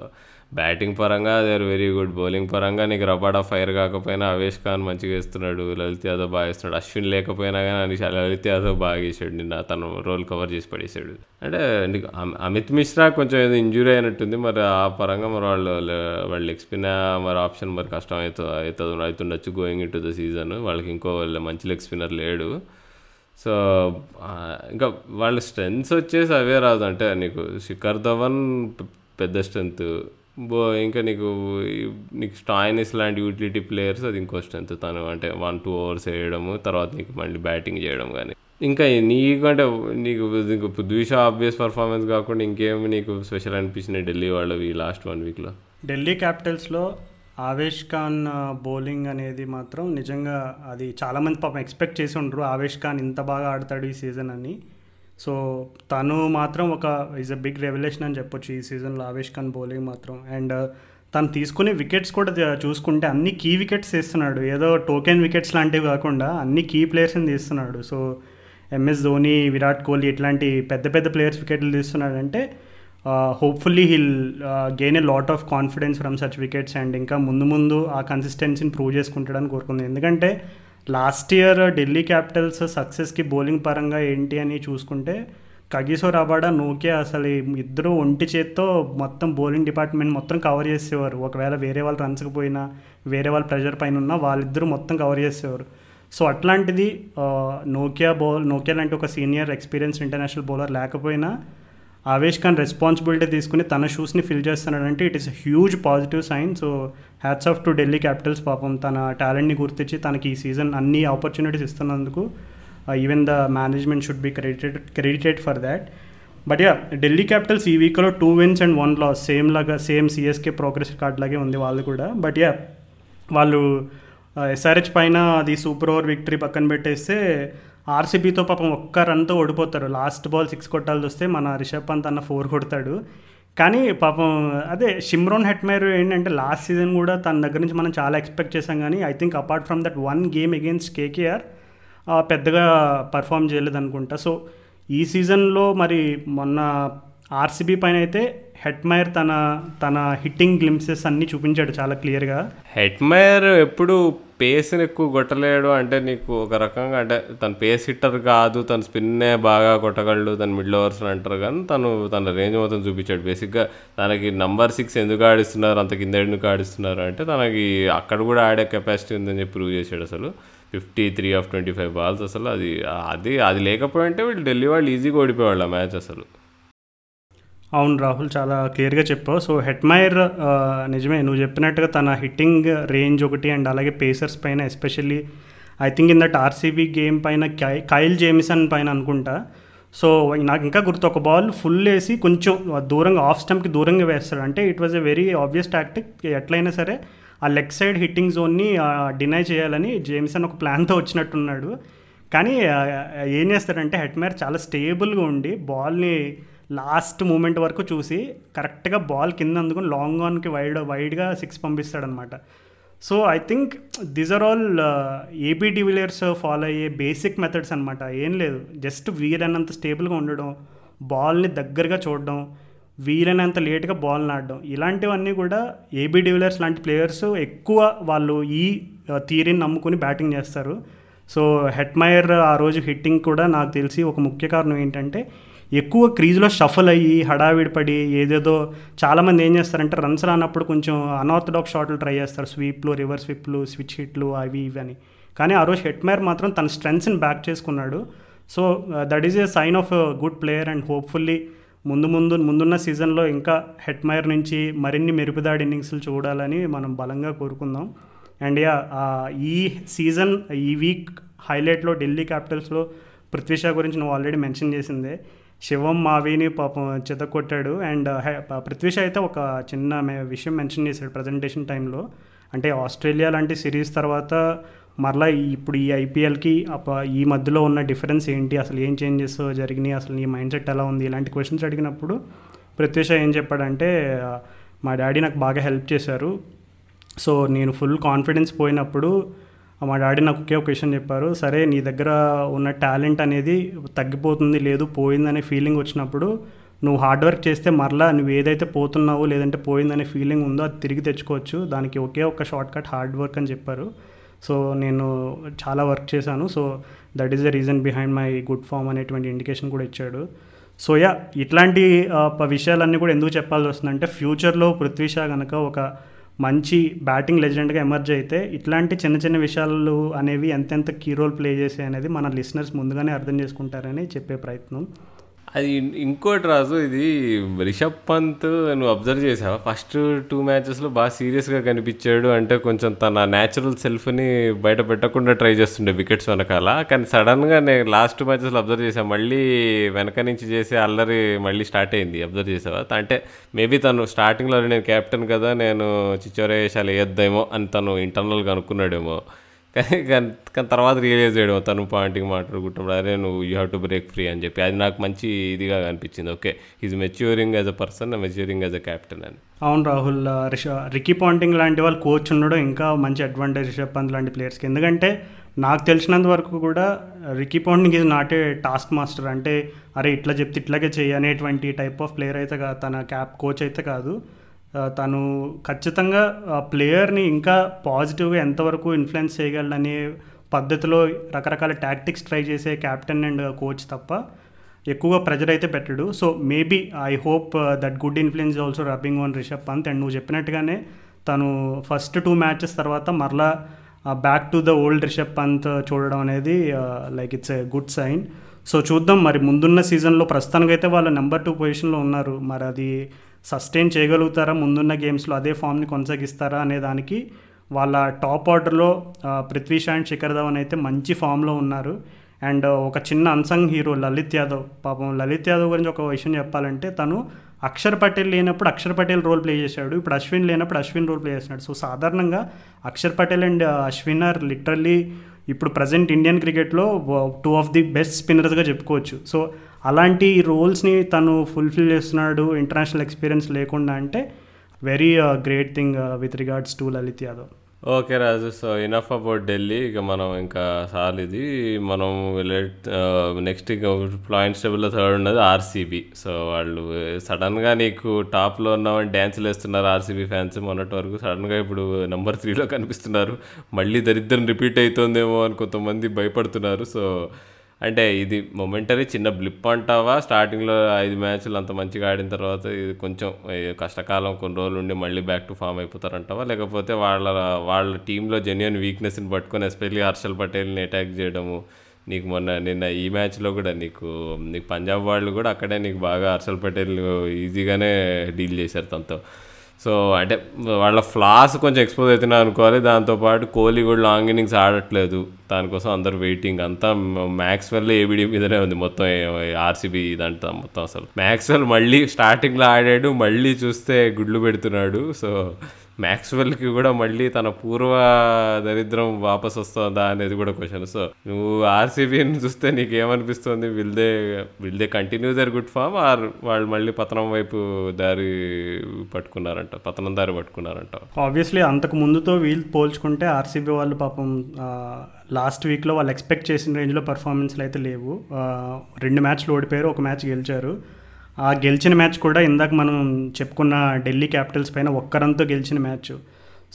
Speaker 1: బ్యాటింగ్ పరంగా they are very good bowling పరంగా నీకు రబాడా ఫైర్ కాకపోయినా అవేష్ ఖాన్ మంచిగా వేస్తున్నాడు. లలిత్ యాదవ్ బాగా వేస్తున్నాడు. అశ్విన్ లేకపోయినా కానీ లలిత్ యాదవ్ బాగా వేసాడు. నిన్న తను రోల్ కవర్ చేసి పడేసాడు. అంటే నీకు అమిత్ మిశ్రా కొంచెం ఏదో ఇంజురీ అయినట్టుంది. మరి ఆ పరంగా మరి వాళ్ళు వాళ్ళు లెగ్ స్పిన్ మరి ఆప్షన్ మరి కష్టం అవుతుంది అవుతుంది అవుతుండొచ్చు going in to the season వాళ్ళకి ఇంకో మంచి లెగ్ స్పిన్నర్ లేడు. సో ఇంకా వాళ్ళ స్ట్రెంగ్స్ వచ్చేసి అవే రాదు. అంటే నీకు శిఖర్ ధవన్ పెద్ద స్ట్రెంత్ ఇంకా నీకు నీకు స్టాయినిస్ లాంటి యూటిలిటీ ప్లేయర్స్ అది ఇంకో స్ట్రెంత్ తను. అంటే వన్ టూ అవర్స్ వేయడము తర్వాత నీకు మళ్ళీ బ్యాటింగ్ చేయడం కానీ ఇంకా నీకు అంటే నీకు నీకు ద్విష ఆబ్వియస్ పర్ఫార్మెన్స్ కాకుండా ఇంకేమి నీకు స్పెషల్ అనిపించినాయి ఢిల్లీ వాళ్ళవి లాస్ట్ వన్ వీక్లో
Speaker 2: ఢిల్లీ క్యాపిటల్స్లో ఆవేష్ ఖాన్ బౌలింగ్ అనేది మాత్రం నిజంగా అది చాలామంది పాపం ఎక్స్పెక్ట్ చేసి ఉండరు. ఆవేష్ ఖాన్ ఇంత బాగా ఆడతాడు ఈ సీజన్ అని. సో తను మాత్రం ఒక ఈజ్ అ బిగ్ రెవల్యూషన్ అని చెప్పొచ్చు ఈ సీజన్లో ఆవేష్ ఖాన్ బౌలింగ్ మాత్రం. అండ్ uh, తను తీసుకునే వికెట్స్ కూడా చూసుకుంటే అన్ని కీ వికెట్స్ తీస్తున్నాడు ఏదో టోకెన్ వికెట్స్ లాంటివి కాకుండా అన్ని కీ ప్లేయర్స్ని తీస్తున్నాడు. సో ఎంఎస్ ధోని విరాట్ కోహ్లీ ఇట్లాంటి పెద్ద పెద్ద ప్లేయర్స్ వికెట్లు తీస్తున్నాడంటే hopefully he'll gain a lot of confidence from such wickets and ఇంకా ముందు ముందు ఆ కన్సిస్టెన్సీని ప్రూవ్ చేసుకుంటాడని కోరుకుంది. ఎందుకంటే లాస్ట్ ఇయర్ ఢిల్లీ క్యాపిటల్స్ సక్సెస్కి బౌలింగ్ పరంగా ఏంటి అని చూసుకుంటే కగిసో రబాడా నోకియా అసలు ఇద్దరు ఒంటి చేత్తో మొత్తం బౌలింగ్ డిపార్ట్మెంట్ మొత్తం కవర్ చేసేవారు. ఒకవేళ వేరే వాళ్ళు రన్స్కి పోయినా వేరే వాళ్ళ ప్రెషర్ పైన ఉన్నా వాళ్ళిద్దరూ మొత్తం కవర్ చేసేవారు. సో అట్లాంటిది నోకియా బౌల్ నోకియా లాంటి ఒక సీనియర్ ఎక్స్పీరియన్స్ ఇంటర్నేషనల్ బౌలర్ లేకపోయినా ఆవేష్ ఖాన్ రెస్పాన్సిబిలిటీ తీసుకుని తన షూస్ని ఫిల్ చేస్తున్నాడంటే it is huge positive sign so hats off to Delhi Capitals పాపం తన టాలెంట్ని గుర్తించి తనకి ఈ సీజన్ అన్ని opportunities ఇస్తున్నందుకు even the management should be credited credited for that but yeah Delhi Capitals ఈ వీక్లో two wins and one loss same లాగా సేమ్ సిఎస్కే ప్రోగ్రెస్ కార్డ్ లాగే ఉంది వాళ్ళు కూడా. బట్ యా వాళ్ళు uh, ఎస్ఆర్హెచ్ పైన అది సూపర్ ఓవర్ విక్టరీ పక్కన పెట్టేస్తే ఆర్సీబీతో పాపం ఒక్క రన్తో ఓడిపోతారు. లాస్ట్ బాల్ సిక్స్ కొట్టాల్సి వస్తే మన రిషబ్ పంత్ అన్న ఫోర్ కొడతాడు. కానీ పాపం అదే షిమ్రోన్ హెట్మేర్ ఏంటంటే లాస్ట్ సీజన్ కూడా తన దగ్గర నుంచి మనం చాలా ఎక్స్పెక్ట్ చేసాం కానీ I think apart from that one game against KKR పెద్దగా పర్ఫామ్ చేయలేదు అనుకుంటా సో ఈ సీజన్లో మరి మొన్న ఆర్సీబీ పైన అయితే హెట్మైర్ తన తన హిట్టింగ్ గ్లిమ్సెస్ అన్నీ చూపించాడు చాలా క్లియర్గా
Speaker 1: హెట్మైర్ ఎప్పుడు పేస్ని ఎక్కువ కొట్టలేడు అంటే నీకు ఒక రకంగా అంటే తన పేస్ హిట్టర్ కాదు తన స్పిన్నే బాగా కొట్టగలడు తన మిడిల్ ఓవర్స్ అంటారు కానీ తను తన రేంజ్ మొత్తం చూపించాడు. బేసిక్గా తనకి నంబర్ సిక్స్ ఎందుకు ఆడిస్తున్నారు అంత కింద ఎందుకు ఆడిస్తున్నారు అంటే తనకి అక్కడ కూడా ఆడే కెపాసిటీ ఉందని చెప్పి ప్రూవ్ చేశాడు అసలు. Fifty three of twenty five balls అసలు అది అది అది లేకపోయింటే వీళ్ళు ఢిల్లీ వాళ్ళు ఈజీగా ఓడిపోయేవాళ్ళు ఆ మ్యాచ్ అసలు.
Speaker 2: అవును రాహుల్ చాలా క్లియర్గా చెప్పావు. సో హెట్మైర్ నిజమే నువ్వు చెప్పినట్టుగా తన హిట్టింగ్ రేంజ్ ఒకటి అండ్ అలాగే పేసర్స్ పైన especially I think in that RCB game పైన కై కైల్ జేమిసన్ పైన అనుకుంటా. సో నాకు ఇంకా గుర్తు ఒక బాల్ ఫుల్ వేసి కొంచెం దూరంగా ఆఫ్ స్టంప్కి దూరంగా వేస్తాడు. అంటే it was a very obvious tactic ఎట్లయినా సరే ఆ లెగ్ సైడ్ హిట్టింగ్ జోన్ని డినై చేయాలని జేమిసన్ ఒక ప్లాన్తో వచ్చినట్టున్నాడు. కానీ ఏం చేస్తాడంటే హెట్మేర్ చాలా స్టేబుల్గా ఉండి బాల్ని లాస్ట్ మూమెంట్ వరకు చూసి కరెక్ట్గా బాల్ కింద అందుకుని లాంగ్ ఆన్కి వైడ్ వైడ్గా six పంపిస్తాడనమాట. So I think these are all AB de Villiers follow అయ్యే బేసిక్ మెథడ్స్ అనమాట. ఏం లేదు. జస్ట్ వీలైనంత స్టేబుల్గా ఉండడం బాల్ని దగ్గరగా చూడడం వీలైనంత లేట్గా బాల్ నాడడం ఇలాంటివన్నీ కూడా ఏబీ డివిలియర్స్ లాంటి ప్లేయర్స్ ఎక్కువ వాళ్ళు ఈ థీరీని నమ్ముకుని బ్యాటింగ్ చేస్తారు. సో హెట్మైర్ ఆ రోజు హిట్టింగ్ కూడా నాకు తెలిసి ఒక ముఖ్య కారణం ఏంటంటే ఎక్కువ క్రీజ్లో షఫల్ అయ్యి హడావిడి పడి ఏదేదో చాలామంది ఏం చేస్తారంటే రన్స్ రానప్పుడు కొంచెం అన్ఆర్థడాక్స్ షాట్లు ట్రై చేస్తారు. స్వీప్లు రివర్స్ స్వీప్లు స్విచ్ హిట్లు అవి ఇవి అని. కానీ ఆ రోజు హెట్మైర్ మాత్రం తన స్ట్రెంగ్స్ని బ్యాక్ చేసుకున్నాడు. So that is a sign of good player and hopefully ముందు ముందు ముందున్న సీజన్లో ఇంకా హెట్మైర్ నుంచి మరిన్ని మెరుపుదాడి ఇన్నింగ్స్లు చూడాలని మనం బలంగా కోరుకుందాం. అండ్ యా ఈ సీజన్ ఈ వీక్ హైలైట్లో ఢిల్లీ క్యాపిటల్స్లో పృథ్వీ షా గురించి నువ్వు ఆల్రెడీ మెన్షన్ చేసిందే. శివం మావిని పాపం చితకొట్టాడు అండ్ పృథ్వీ అయితే ఒక చిన్న విషయం మెన్షన్ చేశాడు ప్రజెంటేషన్ టైంలో అంటే ఆస్ట్రేలియా లాంటి సిరీస్ తర్వాత మరలా ఇప్పుడు ఈ ఐపీఎల్కి ఈ మధ్యలో ఉన్న డిఫరెన్స్ ఏంటి? అసలు ఏం చేంజెస్ జరిగినాయి? అసలు నీ మైండ్ సెట్ ఎలా ఉంది? ఇలాంటి క్వశ్చన్స్ అడిగినప్పుడు ప్రత్యూష ఏం చెప్పాడంటే మా డాడీ నాకు బాగా హెల్ప్ చేశారు. సో నేను ఫుల్ కాన్ఫిడెన్స్ పోయినప్పుడు మా డాడీ నాకు ఒకే ఒక విషయం చెప్పారు. సరే నీ దగ్గర ఉన్న టాలెంట్ అనేది తగ్గిపోతుంది లేదు పోయిందనే ఫీలింగ్ వచ్చినప్పుడు నువ్వు హార్డ్ వర్క్ చేస్తే మరలా నువ్వు ఏదైతే పోతున్నావో లేదంటే పోయిందనే ఫీలింగ్ ఉందో అది తిరిగి తెచ్చుకోవచ్చు. దానికి ఒకే ఒక షార్ట్ కట్ హార్డ్ వర్క్ అని చెప్పారు. సో నేను చాలా వర్క్ చేశాను. So that is the reason behind my good form అనేటువంటి ఇండికేషన్ కూడా ఇచ్చాడు. సో యా ఇట్లాంటి విషయాలన్నీ కూడా ఎందుకు చెప్పాల్సి వస్తుందంటే ఫ్యూచర్లో పృథ్వీ షా కనుక ఒక మంచి బ్యాటింగ్ లెజెండ్గా ఎమర్జ్ అయితే ఇట్లాంటి చిన్న చిన్న విషయాలు అనేవి ఎంతెంత కీ రోల్ ప్లే చేసాయి అనేది మన లిసనర్స్ ముందుగానే అర్థం చేసుకుంటారని చెప్పే ప్రయత్నం.
Speaker 1: అది ఇంకోటి రాజు ఇది రిషబ్ పంత్ నువ్వు అబ్జర్వ్ చేసావా? ఫస్ట్ టూ మ్యాచెస్లో బాగా సీరియస్గా కనిపించాడు అంటే కొంచెం తన న్యాచురల్ సెల్ఫ్ని బయట పెట్టకుండా ట్రై చేస్తుండే వికెట్స్ వెనకాల. కానీ సడన్గా నేను లాస్ట్ మ్యాచెస్లో అబ్జర్వ్ చేసాను మళ్ళీ వెనక నుంచి చేసే అల్లరి మళ్ళీ స్టార్ట్ అయింది. అబ్జర్వ్ చేసావా? అంటే మేబీ తను స్టార్టింగ్లో నేను క్యాప్టెన్ కదా నేను చిచ్చోరేషాలు వేయొద్దేమో అని తను ఇంటర్నల్గా అనుకున్నాడేమో. కానీ కానీ తర్వాత రియలైజ్ చేయడం తను పాయింట్కి మాట్లాడుకుంటున్నాడు అరే నువ్వు you have to break free అని చెప్పి. అది నాకు మంచి ఇదిగా అనిపించింది. Okay is maturing as a person maturing as a captain అని.
Speaker 2: అవును రాహుల్ రిష రికీ పాంటింగ్ లాంటి వాళ్ళు కోచ్ ఉండడం ఇంకా మంచి అడ్వాంటేజ్ రిషబ్ పంత్ లాంటి ప్లేయర్స్కి ఎందుకంటే నాకు తెలిసినంత వరకు కూడా Ricky Ponting is not a task master అంటే అరే ఇట్లా చెప్తే ఇట్లాగే చెయ్యి అనేటువంటి టైప్ ఆఫ్ ప్లేయర్ అయితే కాదు తన క్యాప్ కోచ్ అయితే కాదు. తను ఖచ్చితంగా ఆ ప్లేయర్ని ఇంకా పాజిటివ్గా ఎంతవరకు ఇన్ఫ్లుయెన్స్ చేయగలడనే పద్ధతిలో రకరకాల టాక్టిక్స్ ట్రై చేసే క్యాప్టెన్ అండ్ కోచ్ తప్ప ఎక్కువగా ప్రెజర్ అయితే పెట్టడు. So maybe I hope that good influence also rubbing on Rishabh Pant and నువ్వు చెప్పినట్టుగానే తను ఫస్ట్ టూ మ్యాచెస్ తర్వాత మరలా back to the old Rishabh Pant చూడడం అనేది like it's a good sign so చూద్దాం. మరి ముందున్న సీజన్లో ప్రస్తుతానికైతే వాళ్ళు నెంబర్ టూ పొజిషన్లో ఉన్నారు. మరి అది సస్టైన్ చేయగలుగుతారా? ముందున్న గేమ్స్లో అదే ఫామ్ని కొనసాగిస్తారా అనే దానికి వాళ్ళ టాప్ ఆర్డర్లో పృథ్వీ అండ్ శిఖర్ ధవన్ అయితే మంచి ఫామ్లో ఉన్నారు. అండ్ ఒక చిన్న అన్సంగ్ హీరో లలిత్ యాదవ్. పాపం లలిత్ యాదవ్ గురించి ఒక విషయం చెప్పాలంటే తను అక్షర్ పటేల్ లేనప్పుడు అక్షర్ పటేల్ రోల్ ప్లే చేశాడు. ఇప్పుడు అశ్విన్ లేనప్పుడు అశ్విన్ రోల్ ప్లే చేస్తున్నాడు. సో సాధారణంగా Axar Patel and Ashwin are literally ఇప్పుడు ప్రజెంట్ ఇండియన్ క్రికెట్లో టూ ఆఫ్ ది బెస్ట్ స్పిన్నర్స్గా చెప్పుకోవచ్చు. సో అలాంటి రోల్స్ని తను ఫుల్ఫిల్ చేస్తున్నాడు ఇంటర్నేషనల్ ఎక్స్పీరియన్స్ లేకుండా అంటే very great thing with regards to Lalit Yadav.
Speaker 1: Okay Raju so enough about Delhi ఇక మనం ఇంకా సార్ ఇది. మనం నెక్స్ట్ ఇక పాయింట్స్ టేబుల్లో థర్డ్ ఉన్నది ఆర్సీబీ సో వాళ్ళు సడన్గా నీకు టాప్లో ఉన్నామని డ్యాన్సులు వేస్తున్నారు ఆర్సీబీ ఫ్యాన్స్ మొన్నటి వరకు. సడన్గా ఇప్పుడు నెంబర్ త్రీలో కనిపిస్తున్నారు. మళ్ళీ దరిద్రం రిపీట్ అవుతుందేమో అని కొంతమంది భయపడుతున్నారు. సో అంటే ఇది మొమెంటరీ చిన్న బ్లిప్ అంటావా? స్టార్టింగ్లో ఐదు మ్యాచ్లు అంత మంచిగా ఆడిన తర్వాత ఇది కొంచెం కష్టకాలం కొన్ని రోజులు ఉండి మళ్ళీ బ్యాక్ టు ఫామ్ అయిపోతారంటావా? లేకపోతే వాళ్ళ వాళ్ళ టీంలో జెన్యున్ వీక్నెస్ని పట్టుకొని ఎస్పెషల్లీ హర్షల్ పటేల్ని అటాక్ చేయడము నీకు మొన్న నిన్న ఈ మ్యాచ్లో కూడా నీకు నీకు పంజాబ్ వాళ్ళు కూడా అక్కడే నీకు బాగా హర్షల్ పటేల్ ఈజీగానే డీల్ చేశారు తనతో. సో అంటే వాళ్ళ ఫ్లాస్ కొంచెం ఎక్స్పోజ్ అవుతున్నా అనుకోవాలి. దాంతోపాటు కోహ్లీ కూడా లాంగ్ ఇన్నింగ్స్ ఆడట్లేదు. దానికోసం అందరు వెయిటింగ్ అంతా మ్యాక్స్వెల్ ఏబిడి మీదనే ఉంది మొత్తం ఆర్సీబీ ఇదంతా మొత్తం అసలు. మ్యాక్స్వెల్ మళ్ళీ స్టార్టింగ్లో ఆడాడు. మళ్ళీ చూస్తే గుడ్లు పెడుతున్నాడు. సో మ్యాక్స్వెల్కి కూడా మళ్ళీ తన పూర్వ దరిద్రం వాపస్ వస్తుందా అనేది కూడా క్వశ్చన్ సో నువ్వు ఆర్సీబీని చూస్తే నీకు ఏమనిపిస్తుంది will they will they continue their good form or వాళ్ళు మళ్ళీ పతనం వైపు దారి పట్టుకున్నారంట పతనం దారి పట్టుకున్నారంట?
Speaker 2: ఆబ్వియస్లీ అంతకు ముందుతో వీళ్ళు పోల్చుకుంటే ఆర్సీబీ వాళ్ళు పాపం లాస్ట్ వీక్లో వాళ్ళు ఎక్స్పెక్ట్ చేసిన రేంజ్లో పర్ఫార్మెన్స్లు అయితే లేవు. రెండు మ్యాచ్లు ఓడిపోయారు ఒక మ్యాచ్ గెలిచారు. ఆ గెలిచిన మ్యాచ్ కూడా ఇందాక మనం చెప్పుకున్న ఢిల్లీ క్యాపిటల్స్ పైన ఒక్కరంతో గెలిచిన మ్యాచ్.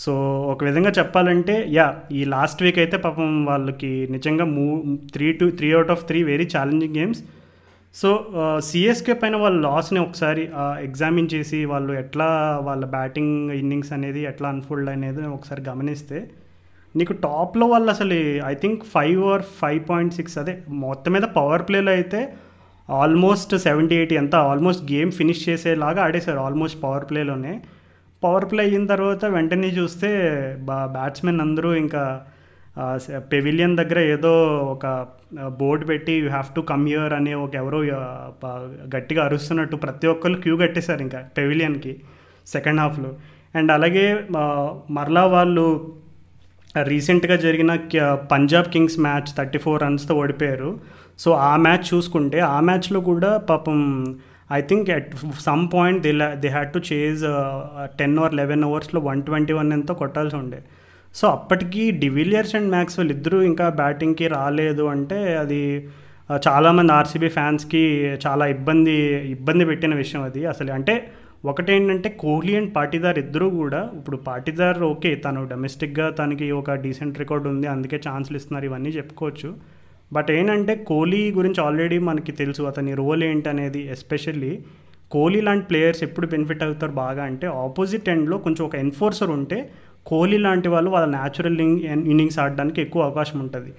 Speaker 2: సో ఒక విధంగా చెప్పాలంటే యా ఈ లాస్ట్ వీక్ అయితే పాపం వాళ్ళకి నిజంగా మూ three two three out of three very challenging games. So CSK పైన వాళ్ళ లాస్ని ఒకసారి ఎగ్జామిన్ చేసి వాళ్ళు ఎట్లా వాళ్ళ బ్యాటింగ్ ఇన్నింగ్స్ అనేది ఎట్లా అన్ఫోల్డ్ అనేది ఒకసారి గమనిస్తే నీకు టాప్లో వాళ్ళు అసలు I think five or five point six అదే మొత్తం మీద పవర్ ప్లేలో అయితే ఆల్మోస్ట్ సెవెంటీ ఎయిటీ ఎంత ఆల్మోస్ట్ గేమ్ ఫినిష్ చేసేలాగా ఆడేశారు ఆల్మోస్ట్ పవర్ ప్లేలోనే. పవర్ ప్లే అయిన తర్వాత వెంటనే చూస్తే బా బ్యాట్స్మెన్ అందరూ ఇంకా పెవిలియన్ దగ్గర ఏదో ఒక బోర్డు పెట్టి you have to come your అనే ఒక ఎవరో గట్టిగా అరుస్తున్నట్టు ప్రతి ఒక్కరు క్యూ కట్టేశారు ఇంకా పెవిలియన్కి సెకండ్ హాఫ్లో. అండ్ అలాగే మరలా వాళ్ళు రీసెంట్గా జరిగిన Punjab kings match thirty four రన్స్తో ఓడిపోయారు. సో ఆ మ్యాచ్ చూసుకుంటే ఆ మ్యాచ్లో కూడా పాపం I think at some point they they had to chase ten or eleven అవర్స్లో వన్ ట్వంటీ వన్ ఎంతో కొట్టాల్సి ఉండే. సో అప్పటికి డివిలియర్స్ అండ్ మ్యాక్స్వెల్ ఇద్దరూ ఇంకా బ్యాటింగ్కి రాలేదు అంటే అది చాలామంది ఆర్సీబీ ఫ్యాన్స్కి చాలా ఇబ్బంది ఇబ్బంది పెట్టిన విషయం అది. అసలు అంటే ఒకటేంటంటే కోహ్లీ అండ్ పాటీదార్ ఇద్దరు కూడా ఇప్పుడు పాటీదార్ ఓకే తను డొమెస్టిక్గా తనకి ఒక డీసెంట్ రికార్డ్ ఉంది అందుకే ఛాన్స్లు ఇస్తున్నారు ఇవన్నీ చెప్పుకోవచ్చు. బట్ ఏంటంటే కోహ్లీ గురించి ఆల్రెడీ మనకి తెలుసు అతని రోల్ ఏంటనేది అనేది ఎస్పెషల్లీ కోహ్లీ లాంటి ప్లేయర్స్ ఎప్పుడు బెనిఫిట్ అవుతారు బాగా అంటే ఆపోజిట్ ఎండ్లో కొంచెం ఒక ఎన్ఫోర్సర్ ఉంటే కోహ్లీ లాంటి వాళ్ళు వాళ్ళ న్యాచురల్ ఇన్నింగ్స్ ఆడడానికి ఎక్కువ అవకాశం ఉంటుంది.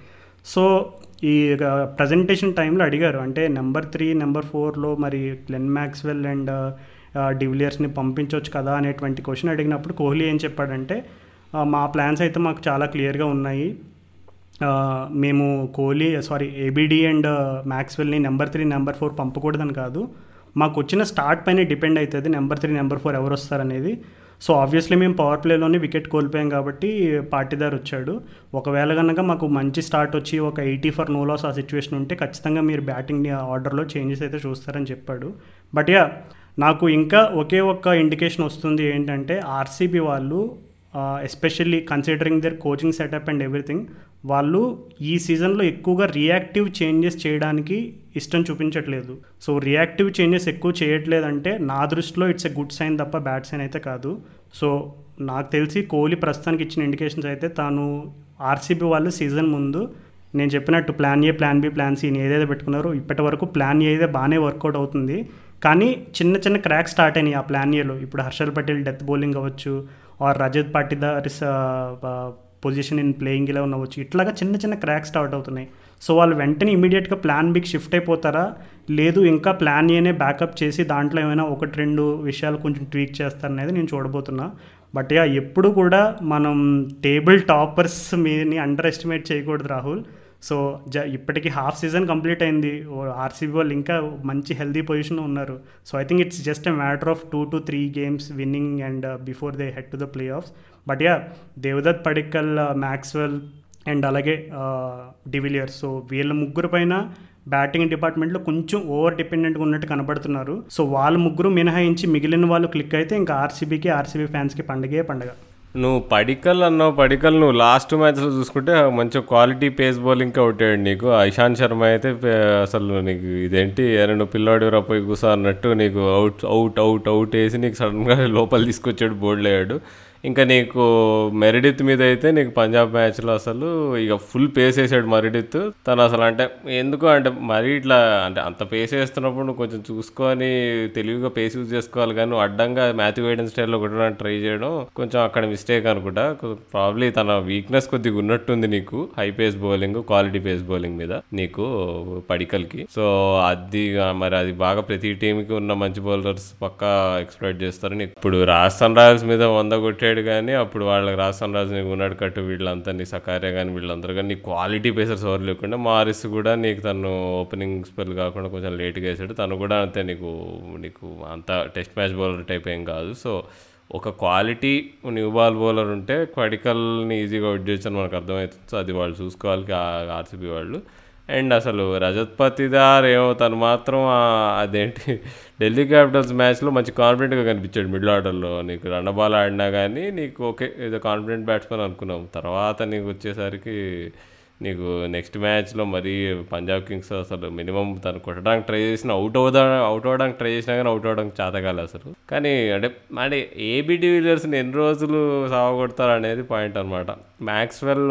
Speaker 2: సో ఈ ప్రజెంటేషన్ టైంలో అడిగారు అంటే నెంబర్ త్రీ నెంబర్ ఫోర్లో మరి గ్లెన్ మ్యాక్స్వెల్ అండ్ డివిలియర్స్ని పంపించవచ్చు కదా అనేటువంటి క్వశ్చన్ అడిగినప్పుడు కోహ్లీ ఏం చెప్పాడంటే మా ప్లాన్స్ అయితే మాకు చాలా క్లియర్గా ఉన్నాయి. మేము కోహ్లీ సారీ ఏబిడి అండ్ మ్యాక్స్వెల్ని నెంబర్ త్రీ నెంబర్ ఫోర్ పంపకూడదని కాదు. మాకు వచ్చిన స్టార్ట్ పైన డిపెండ్ అవుతుంది నెంబర్ త్రీ నెంబర్ ఫోర్ ఎవరు వస్తారనేది. సో ఆబ్వియస్లీ మేము పవర్ ప్లేలోనే వికెట్ కోల్పోయాం కాబట్టి పాటిదార్ వచ్చాడు. ఒకవేళ కనుక మాకు మంచి స్టార్ట్ వచ్చి ఒక ఎయిటీ ఫర్ నో లాస్ ఆ సిచ్యువేషన్ ఉంటే ఖచ్చితంగా మీరు బ్యాటింగ్ ఆర్డర్లో చేంజెస్ అయితే చూస్తారని చెప్పాడు. బట్ యా నాకు ఇంకా ఒకే ఒక్క ఇండికేషన్ వస్తుంది ఏంటంటే ఆర్సీబీ వాళ్ళు especially considering their coaching setup and everything వాళ్ళు ఈ సీజన్లో ఎక్కువగా రియాక్టివ్ చేంజెస్ చేయడానికి ఇష్టం చూపించట్లేదు. సో రియాక్టివ్ చేంజెస్ ఎక్కువ చేయట్లేదంటే నా దృష్టిలో ఇట్స్ ఎ గుడ్ సైన్ తప్ప బ్యాడ్ సైన్ అయితే కాదు. సో నాకు తెలిసి కోహ్లీ ప్రస్తుతానికి ఇచ్చిన ఇండికేషన్స్ అయితే తాను ఆర్సీబీ వాళ్ళు సీజన్ ముందు నేను చెప్పినట్టు plan A plan B plan C ఏదైతే పెట్టుకున్నారో ఇప్పటి వరకు ప్లాన్ ఏ అయితే బాగానే వర్కౌట్ అవుతుంది. కానీ చిన్న చిన్న క్రాక్ స్టార్ట్ అయినాయి ఆ ప్లాన్ ఇయర్లో ఇప్పుడు హర్షల్ పటేల్ డెత్ బౌలింగ్ అవ్వచ్చు or Rajat Patidar position in playing ఇలా అవ్వచ్చు. ఇట్లాగా చిన్న చిన్న క్రాక్ స్టార్ట్ అవుతున్నాయి. సో వాళ్ళు వెంటనే ఇమీడియట్గా ప్లాన్ బికి షిఫ్ట్ అయిపోతారా? లేదు ఇంకా ప్లాన్ ఏనే బ్యాకప్ చేసి దాంట్లో ఏమైనా ఒకటి రెండు విషయాలు కొంచెం ట్వీక్ చేస్తారనేది నేను చూడబోతున్నా. బట్ యా ఎప్పుడు కూడా మనం టేబుల్ టాపర్స్ మీని అండర్ ఎస్టిమేట్ చేయకూడదు రాహుల్. సో జ ఇప్పటికి హాఫ్ సీజన్ కంప్లీట్ అయింది. ఆర్సీబీ వాళ్ళు ఇంకా మంచి హెల్దీ పొజిషన్లో ఉన్నారు. So I think it's just a matter of two to three games winning and uh, before they head to the playoffs but yeah Devdutt Padikkal uh, Maxwell and అలాగే uh, de Villiers. So వీళ్ళ ముగ్గురు పైన batting డిపార్ట్మెంట్లో కొంచెం over డిపెండెంట్గా ఉన్నట్టు కనబడుతున్నారు. So వాళ్ళ ముగ్గురు మినహాయించి మిగిలిన వాళ్ళు క్లిక్ అయితే ఇంకా ఆర్సీబీకి ఆర్సీబీ ఫ్యాన్స్కి పండగే పండగ.
Speaker 1: నువ్వు పడికల్ అన్నావు పడికల్ నువ్వు లాస్ట్ మ్యాచ్లో చూసుకుంటే మంచి క్వాలిటీ పేస్ బౌలింగ్ అవుతాడు నీకు. ఇషాంత్ శర్మ అయితే అసలు నీకు ఇదేంటి రెండు పిల్లాడు పోయి కూసా అన్నట్టు నీకు అవుట్ అవుట్ అవుట్ అవుట్ వేసి నీకు సడన్గా లోపల తీసుకొచ్చాడు బోర్డు లేయాడు ఇంకా నీకు మెరిడిత్ మీద అయితే నీకు పంజాబ్ మ్యాచ్లో అసలు ఇక ఫుల్ పేస్ వేసాడు మెరిడిత్. తను అసలు అంటే ఎందుకు అంటే మరీ ఇట్లా అంటే అంత పేస్ వేస్తున్నప్పుడు నువ్వు కొంచెం చూసుకొని తెలివిగా పేస్ యూజ్ చేసుకోవాలి కానీ అడ్డంగా మ్యాథ్యూ వేయడం స్టైల్లో కొట్టడానికి ట్రై చేయడం కొంచెం అక్కడ మిస్టేక్ అనుకుంటా. ప్రాబ్లీ తన వీక్నెస్ కొద్దిగా ఉన్నట్టుంది నీకు high pace bowling quality pace bowling మీద నీకు పడికల్కి. సో అది మరి అది బాగా ప్రతి టీంకి ఉన్న మంచి బౌలర్స్ పక్కా ఎక్స్ప్లోర్ చేస్తారు నీకు ఇప్పుడు రాజస్థాన్ రాయల్స్ మీద వంద కొట్టాడు కానీ అప్పుడు వాళ్ళకి రాజస్థాన్ రాజు నీకు ఉన్నాడు కట్టు వీళ్ళంతా నీ సకార్య కానీ వీళ్ళందరూ కానీ నీ క్వాలిటీ పేసర్స్ ఎవరు లేకుండా మారిస్ కూడా నీకు తను ఓపెనింగ్ స్పెల్ కాకుండా కొంచెం లేట్గా వేసాడు. తను కూడా అంతే నీకు నీకు అంత టెస్ట్ మ్యాచ్ బౌలర్ టైప్ ఏం కాదు. సో ఒక క్వాలిటీ న్యూ బాల్ బౌలర్ ఉంటే క్వడికల్ని ఈజీగా అవుట్ అని మనకు అర్థమవుతుంది. సో అది వాళ్ళు చూసుకోవాలి ఆర్సీబీ వాళ్ళు. అండ్ అసలు రజత్ పతిదార్ ఏమో తను మాత్రం అదేంటి ఢిల్లీ క్యాపిటల్స్ మ్యాచ్లో మంచి కాన్ఫిడెంట్గా కనిపించాడు మిడిల్ ఆర్డర్లో నీకు రన్ బాల్ ఆడినా కానీ నీకు ఓకే ఏదో కాన్ఫిడెంట్ బ్యాట్స్మెన్ అనుకున్నాం. తర్వాత నీకు వచ్చేసరికి నీకు నెక్స్ట్ మ్యాచ్లో మరీ పంజాబ్ కింగ్స్ అసలు మినిమం తను కొట్టడానికి ట్రై చేసిన అవుట్ అవుదా అవుట్ అవ్వడానికి ట్రై చేసినా కానీ అవుట్ అవ్వడానికి చేతకాలి అసలు. కానీ అంటే అంటే ఏబీ డివిలియర్స్ని ఎన్ని రోజులు సావగొడతారు అనేది పాయింట్ అనమాట మ్యాక్స్వెల్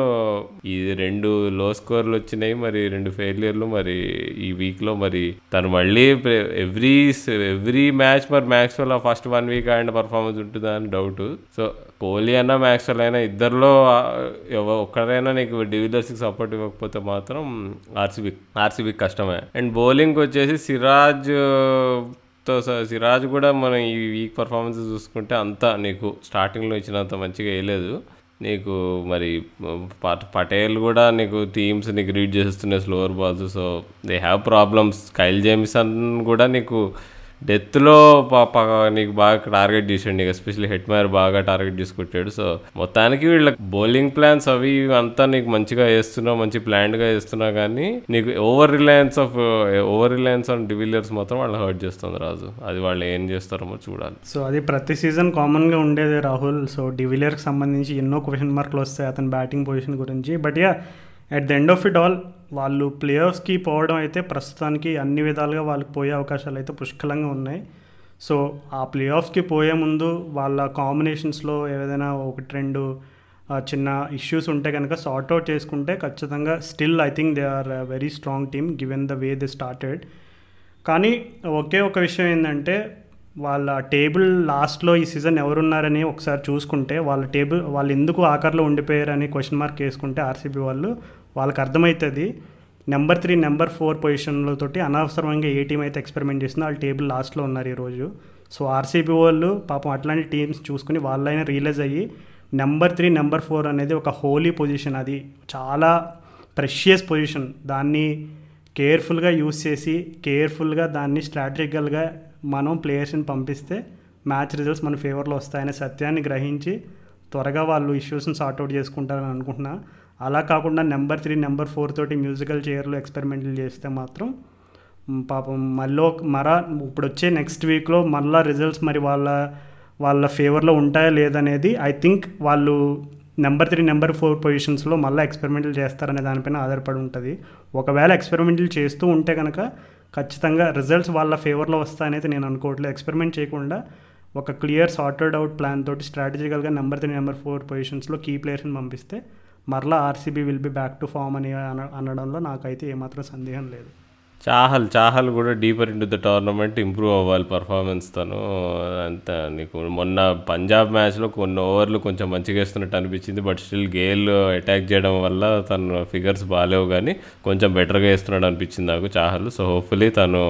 Speaker 1: ఈ రెండు లో స్కోర్లు వచ్చినాయి మరి రెండు ఫెయిలియర్లు మరి ఈ వీక్లో మరి తను మళ్ళీ ఎవ్రీ ఎవ్రీ మ్యాచ్ మరి మ్యాక్స్వెల్ ఆ first one week and performance ఉంటుందా అని డౌట్ సో కోహ్లీ అయినా మ్యాక్స్వెల్ అయినా ఇద్దరిలో ఎవ- ఒక్కరైనా నీకు డివిలియర్స్కి సపోర్ట్ ఇవ్వకపోతే మాత్రం ఆర్సీబీ ఆర్సీబీ కష్టమే. అండ్ బౌలింగ్కి వచ్చేసి సిరాజ్తో సిరాజ్ కూడా మనం ఈ వీక్ పర్ఫార్మెన్స్ చూసుకుంటే అంతా నీకు స్టార్టింగ్లో ఇచ్చినంత మంచిగా వేయలేదు. నీకు మరి ప- పటేల్ కూడా నీకు టీమ్స్ నీకు రీడ్ చేస్తున్నాయి slower balls. So they have problems. Kyle Jamieson కూడా నీకు డెత్లో నీకు బాగా టార్గెట్ చేసాడు నీకు ఎస్పెషల్లీ హెడ్ మైర్ బాగా టార్గెట్ చేసుకొచ్చాడు సో మొత్తానికి వీళ్ళ బౌలింగ్ ప్లాన్స్ అవి ఇవి అంతా నీకు మంచిగా వేస్తున్నావు మంచి ప్లాన్డ్గా వేస్తున్నా కానీ నీకు over reliance of over reliance on de Villiers మాత్రం వాళ్ళు హర్ట్ చేస్తుంది రాజు. అది వాళ్ళు ఏం చేస్తారో చూడాలి.
Speaker 2: సో అది ప్రతి సీజన్ కామన్గా ఉండేది రాహుల్. సో డివిలియర్కి సంబంధించి ఎన్నో క్వశ్చన్ మార్కులు వస్తాయి అతని బ్యాటింగ్ పొజిషన్ గురించి. But yeah at the end of it all వాళ్ళు ప్లేయర్స్కి పోవడం అయితే ప్రస్తుతానికి అన్ని విధాలుగా వాళ్ళకి పోయే అవకాశాలు అయితే పుష్కలంగా ఉన్నాయి. సో ఆ ప్లే ఆఫ్స్కి పోయే ముందు వాళ్ళ కాంబినేషన్స్లో ఏదైనా ఒకటి రెండు చిన్న ఇష్యూస్ ఉంటే కనుక సార్ట్ అవుట్ చేసుకుంటే ఖచ్చితంగా still I think they are very strong team given the way they started కానీ ఒకే ఒక విషయం ఏంటంటే వాళ్ళ టేబుల్ లాస్ట్లో ఈ సీజన్ ఎవరున్నారని ఒకసారి చూసుకుంటే వాళ్ళ టేబుల్ వాళ్ళు ఎందుకు ఆఖరిలో ఉండిపోయారని క్వశ్చన్ మార్క్ వేసుకుంటే ఆర్సీబీ వాళ్ళు వాళ్ళకి అర్థమవుతుంది నెంబర్ త్రీ నెంబర్ ఫోర్ పొజిషన్లతోటి అనవసరంగా ఏ టీం అయితే ఎక్స్పెరిమెంట్ చేసిందో వాళ్ళు టేబుల్ లాస్ట్లో ఉన్నారు ఈరోజు. సో ఆర్సీబీ వాళ్ళు పాపం అట్లాంటి టీమ్స్ చూసుకుని వాళ్ళైనా రియలైజ్ అయ్యి నెంబర్ త్రీ నెంబర్ ఫోర్ అనేది ఒక హోలీ పొజిషన్ అది. చాలా ప్రెషియస్ పొజిషన్ దాన్ని కేర్ఫుల్గా యూస్ చేసి కేర్ఫుల్గా దాన్ని స్ట్రాటజికల్గా మనం ప్లేయర్స్ని పంపిస్తే మ్యాచ్ రిజల్ట్స్ మన ఫేవర్లో వస్తాయనే సత్యాన్ని గ్రహించి త్వరగా వాళ్ళు ఇష్యూస్ని సార్ట్అవుట్ చేసుకుంటారని అనుకుంటున్నాను అలా కాకుండా నెంబర్ త్రీ నెంబర్ ఫోర్ తోటి మ్యూజికల్ చైర్లో ఎక్స్పెరిమెంట్లు చేస్తే మాత్రం పాపం మళ్ళీ మరా ఇప్పుడు వచ్చే నెక్స్ట్ వీక్లో మళ్ళీ రిజల్ట్స్ మరి వాళ్ళ వాళ్ళ ఫేవర్లో ఉంటాయా లేదనేది ఐ థింక్ వాళ్ళు నెంబర్ త్రీ నెంబర్ ఫోర్ పొజిషన్స్లో మళ్ళీ ఎక్స్పెరిమెంట్లు చేస్తారనే దానిపైన ఆధారపడి ఉంటుంది. ఒకవేళ ఎక్స్పెరిమెంట్లు చేస్తూ ఉంటే కనుక ఖచ్చితంగా రిజల్ట్స్ వాళ్ళ ఫేవర్లో వస్తాయనేది నేను అనుకోవట్లేదు. ఎక్స్పెరిమెంట్ చేయకుండా ఒక క్లియర్ సార్టెడ్ అవుట్ ప్లాన్ తోటి స్ట్రాటజికల్గా నెంబర్ త్రీ నెంబర్ ఫోర్ పొజిషన్స్లో కీ ప్లేయర్స్ని పంపిస్తే మరలా RCB will be back to form అని అనడంలో నాకైతే ఏమాత్రం సందేహం లేదు.
Speaker 1: చాహల్ చాహల్ కూడా deeper into the tournament improve అవ్వాలి పర్ఫార్మెన్స్ తను. అంత నీకు మొన్న పంజాబ్ మ్యాచ్లో కొన్ని ఓవర్లు కొంచెం మంచిగా వేస్తున్నట్టు అనిపించింది బట్ స్టిల్ గేల్ అటాక్ చేయడం వల్ల తను ఫిగర్స్ బాగాలేవు కానీ కొంచెం బెటర్గా వేస్తున్నాడు అనిపించింది నాకు చాహల్. సో హోప్ఫుల్లీ తను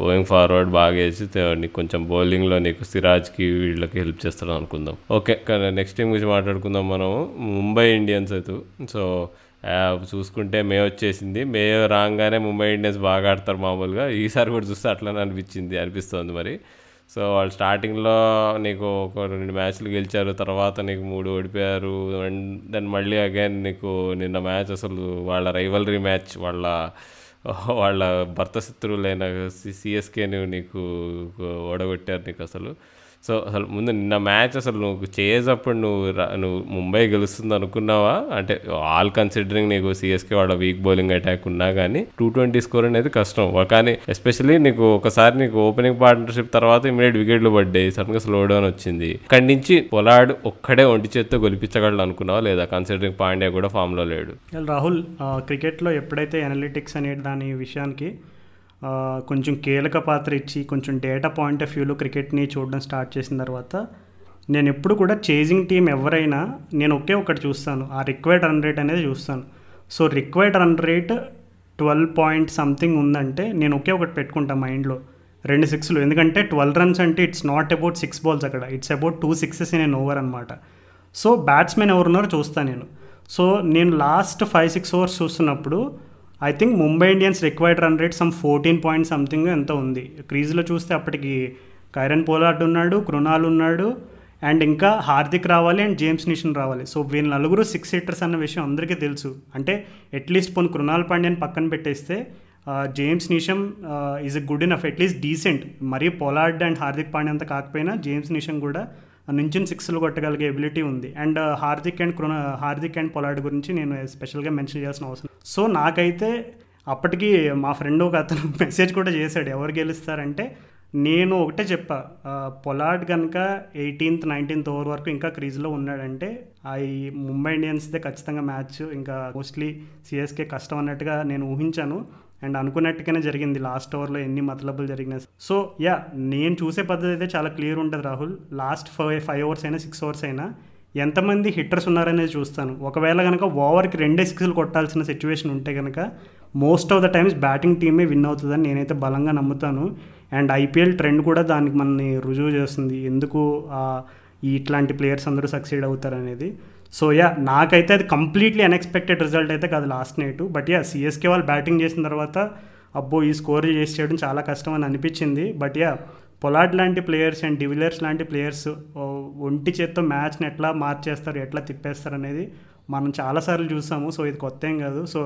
Speaker 1: గోయింగ్ ఫార్వర్డ్ బాగా వేసి నీకు కొంచెం బౌలింగ్లో నీకు సిరాజ్కి వీళ్ళకి హెల్ప్ చేస్తాడు అనుకుందాం. ఓకే నెక్స్ట్ టీం గురించి మాట్లాడుకుందాం మనం ముంబై ఇండియన్స్ అయితే. సో చూసుకుంటే మే వచ్చేసింది. మే రాగానే ముంబై ఇండియన్స్ బాగా ఆడతారు మామూలుగా. ఈసారి కూడా చూస్తే అట్లనే అనిపించింది అనిపిస్తుంది మరి. సో వాళ్ళు స్టార్టింగ్లో నీకు ఒక రెండు మ్యాచ్లు గెలిచారు. తర్వాత నీకు మూడు ఓడిపోయారు. అండ్ దెన్ మళ్ళీ అగైన్ నీకు నిన్న మ్యాచ్ అసలు వాళ్ళ రైవలరీ మ్యాచ్ వాళ్ళ వాళ్ళ భర్త శత్రువులైన సిఎస్కేని నీకు ఓడగొట్టారు నీకు అసలు సో అసలు ముందు నిన్న మ్యాచ్ అసలు నువ్వు చేసేటప్పుడు నువ్వు నువ్వు ముంబై గెలుస్తుంది అనుకున్నావా? అంటే ఆల్ కన్సిడరింగ్ నీకు సిఎస్కే వాళ్ళ వీక్ బౌలింగ్ అటాక్ ఉన్నా కానీ టూ ట్వంటీ స్కోర్ అనేది కష్టం. కానీ ఎస్పెషల్లీ నీకు ఒకసారి నీకు ఓపెనింగ్ పార్ట్నర్షిప్ తర్వాత ఇమీడియట్ వికెట్లు పడ్డాయి. సడన్గా స్లో డౌన్ వచ్చింది. అక్కడి నుంచి పొలాడ్ ఒక్కడే ఒంటి చేత్తో గొలిపించగలడు అనుకున్నావా లేదా? కన్సిడరింగ్ పాండ్యా కూడా ఫామ్లో లేడు.
Speaker 2: రాహుల్ క్రికెట్లో ఎప్పుడైతే అనలిటిక్స్ అనే దాని విషయానికి కొంచెం కీలక పాత్ర ఇచ్చి కొంచెం డేటా పాయింట్ ఆఫ్ వ్యూలో క్రికెట్ని చూడడం స్టార్ట్ చేసిన తర్వాత నేను ఎప్పుడు కూడా చేజింగ్ టీం ఎవరైనా నేను ఒకే ఒకటి చూస్తాను. ఆ రిక్వైర్డ్ రన్ రేట్ అనేది చూస్తాను. So required run rate twelve point something ఉందంటే నేను ఒకే ఒకటి పెట్టుకుంటా మైండ్లో రెండు సిక్స్లు ఎందుకంటే ట్వెల్వ్ రన్స్ అంటే it's not about six balls అక్కడ. It's about two sixes in an over అనమాట సో బ్యాట్స్మెన్ ఎవరున్నారో చూస్తాను నేను. సో నేను లాస్ట్ ఫైవ్ సిక్స్ ఓవర్స్ చూస్తున్నప్పుడు I think Mumbai Indians required run rate some fourteen point something ఎంత ఉంది. క్రీజ్లో చూస్తే అప్పటికి కైరన్ పోలార్డ్ ఉన్నాడు కృణాల్ ఉన్నాడు అండ్ ఇంకా హార్దిక్ రావాలి అండ్ జేమ్స్ నిషన్ రావాలి. సో వీళ్ళ నలుగురు సిక్స్ సీటర్స్ అన్న విషయం అందరికీ తెలుసు. అంటే అట్లీస్ట్ పోను కృణాల్ పాండ్యన్ పక్కన పెట్టేస్తే James Neesham is a good enough at least decent మరీ పొలార్డ్ అండ్ హార్దిక్ పాండ్యా అంత కాకపోయినా జేమ్స్ నిషమ్ కూడా నుంచి సిక్స్లు కొట్టగలిగే ఎబిలిటీ ఉంది. అండ్ uh, హార్దిక్ అండ్ కృణ హార్దిక్ అండ్ పొలాడ్ గురించి నేను స్పెషల్గా మెన్షన్ చేయాల్సిన అవసరం సో నాకైతే అప్పటికి మా ఫ్రెండ్ ఒక అతను మెసేజ్ కూడా చేశాడు. ఎవరు గెలుస్తారంటే నేను ఒకటే చెప్పా. పొలాడ్ పొలార్డ్ కనుక ఎయిటీన్త్ నైన్టీన్త్ ఓవర్ వరకు ఇంకా క్రీజ్లో ఉన్నాడంటే ఆ ఈ ముంబై ఇండియన్స్దే ఖచ్చితంగా మ్యాచ్ ఇంకా మోస్ట్లీ సిఎస్కే కష్టం అన్నట్టుగా నేను ఊహించాను. అండ్ అనుకున్నట్టుగానే జరిగింది. లాస్ట్ ఓవర్లో ఎన్ని మతలబులు జరిగినాయి సో యా నేను చూసే పద్ధతి అయితే చాలా క్లియర్ ఉంటుంది Rahul. Last five five overs అయినా సిక్స్ అవర్స్ అయినా ఎంతమంది హిట్టర్స్ ఉన్నారనేది చూస్తాను. ఒకవేళ కనుక ఓవర్కి రెండే సిక్స్లు కొట్టాల్సిన సిచ్యువేషన్ ఉంటే కనుక most of the times batting టీమే win అవుతుందని నేనైతే బలంగా నమ్ముతాను. అండ్ ఐపీఎల్ ట్రెండ్ కూడా దానికి మనల్ని రుజువు చేస్తుంది. ఎందుకు ఇట్లాంటి ప్లేయర్స్ అందరూ సక్సీడ్ అవుతారనేది. సో యా నాకైతే అది కంప్లీట్లీ అన్ఎక్స్పెక్టెడ్ రిజల్ట్ అయితే కాదు last night but yeah CSK వాళ్ళు బ్యాటింగ్ చేసిన తర్వాత అబ్బో ఈ స్కోర్ చేసి చేయడం చాలా కష్టం అని అనిపించింది. బట్ యా పొలాడ్ లాంటి ప్లేయర్స్ అండ్ డివిలియర్స్ లాంటి ప్లేయర్స్ ఒంటి చేత్తో మ్యాచ్ని ఎట్లా మార్చేస్తారు ఎట్లా తిప్పేస్తారు అనేది మనం చాలాసార్లు చూసాము. సో ఇది కొత్త ఏం కాదు. సో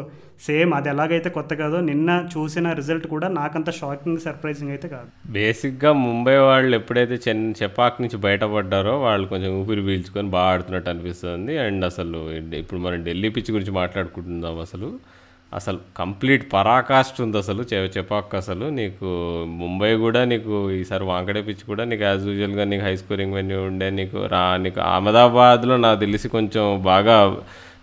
Speaker 2: సేమ్ అది ఎలాగైతే కొత్త కాదో నిన్న చూసిన రిజల్ట్ కూడా నాకంత షాకింగ్ సర్ప్రైజింగ్ అయితే కాదు.
Speaker 1: బేసిక్గా ముంబై వాళ్ళు ఎప్పుడైతే చెన్ చెపాక్ నుంచి బయటపడ్డారో వాళ్ళు కొంచెం ఊపిరి పీల్చుకొని బాగా ఆడుతున్నట్టు అనిపిస్తుంది. అండ్ అసలు ఇప్పుడు మనం ఢిల్లీ పిచ్ గురించి మాట్లాడుకుంటున్నాం అసలు. అసలు కంప్లీట్ పరాకాష్ట ఉంది అసలు చె- అసలు. నీకు ముంబై కూడా నీకు ఈసారి వాంకడే పిచ్ కూడా నీకు యాజ్ యూజువల్గా నీకు హై స్కోరింగ్ వెన్యూ ఉండే నీకు రా నీకు అహ్మదాబాద్లో నాకు తెలిసి కొంచెం బాగా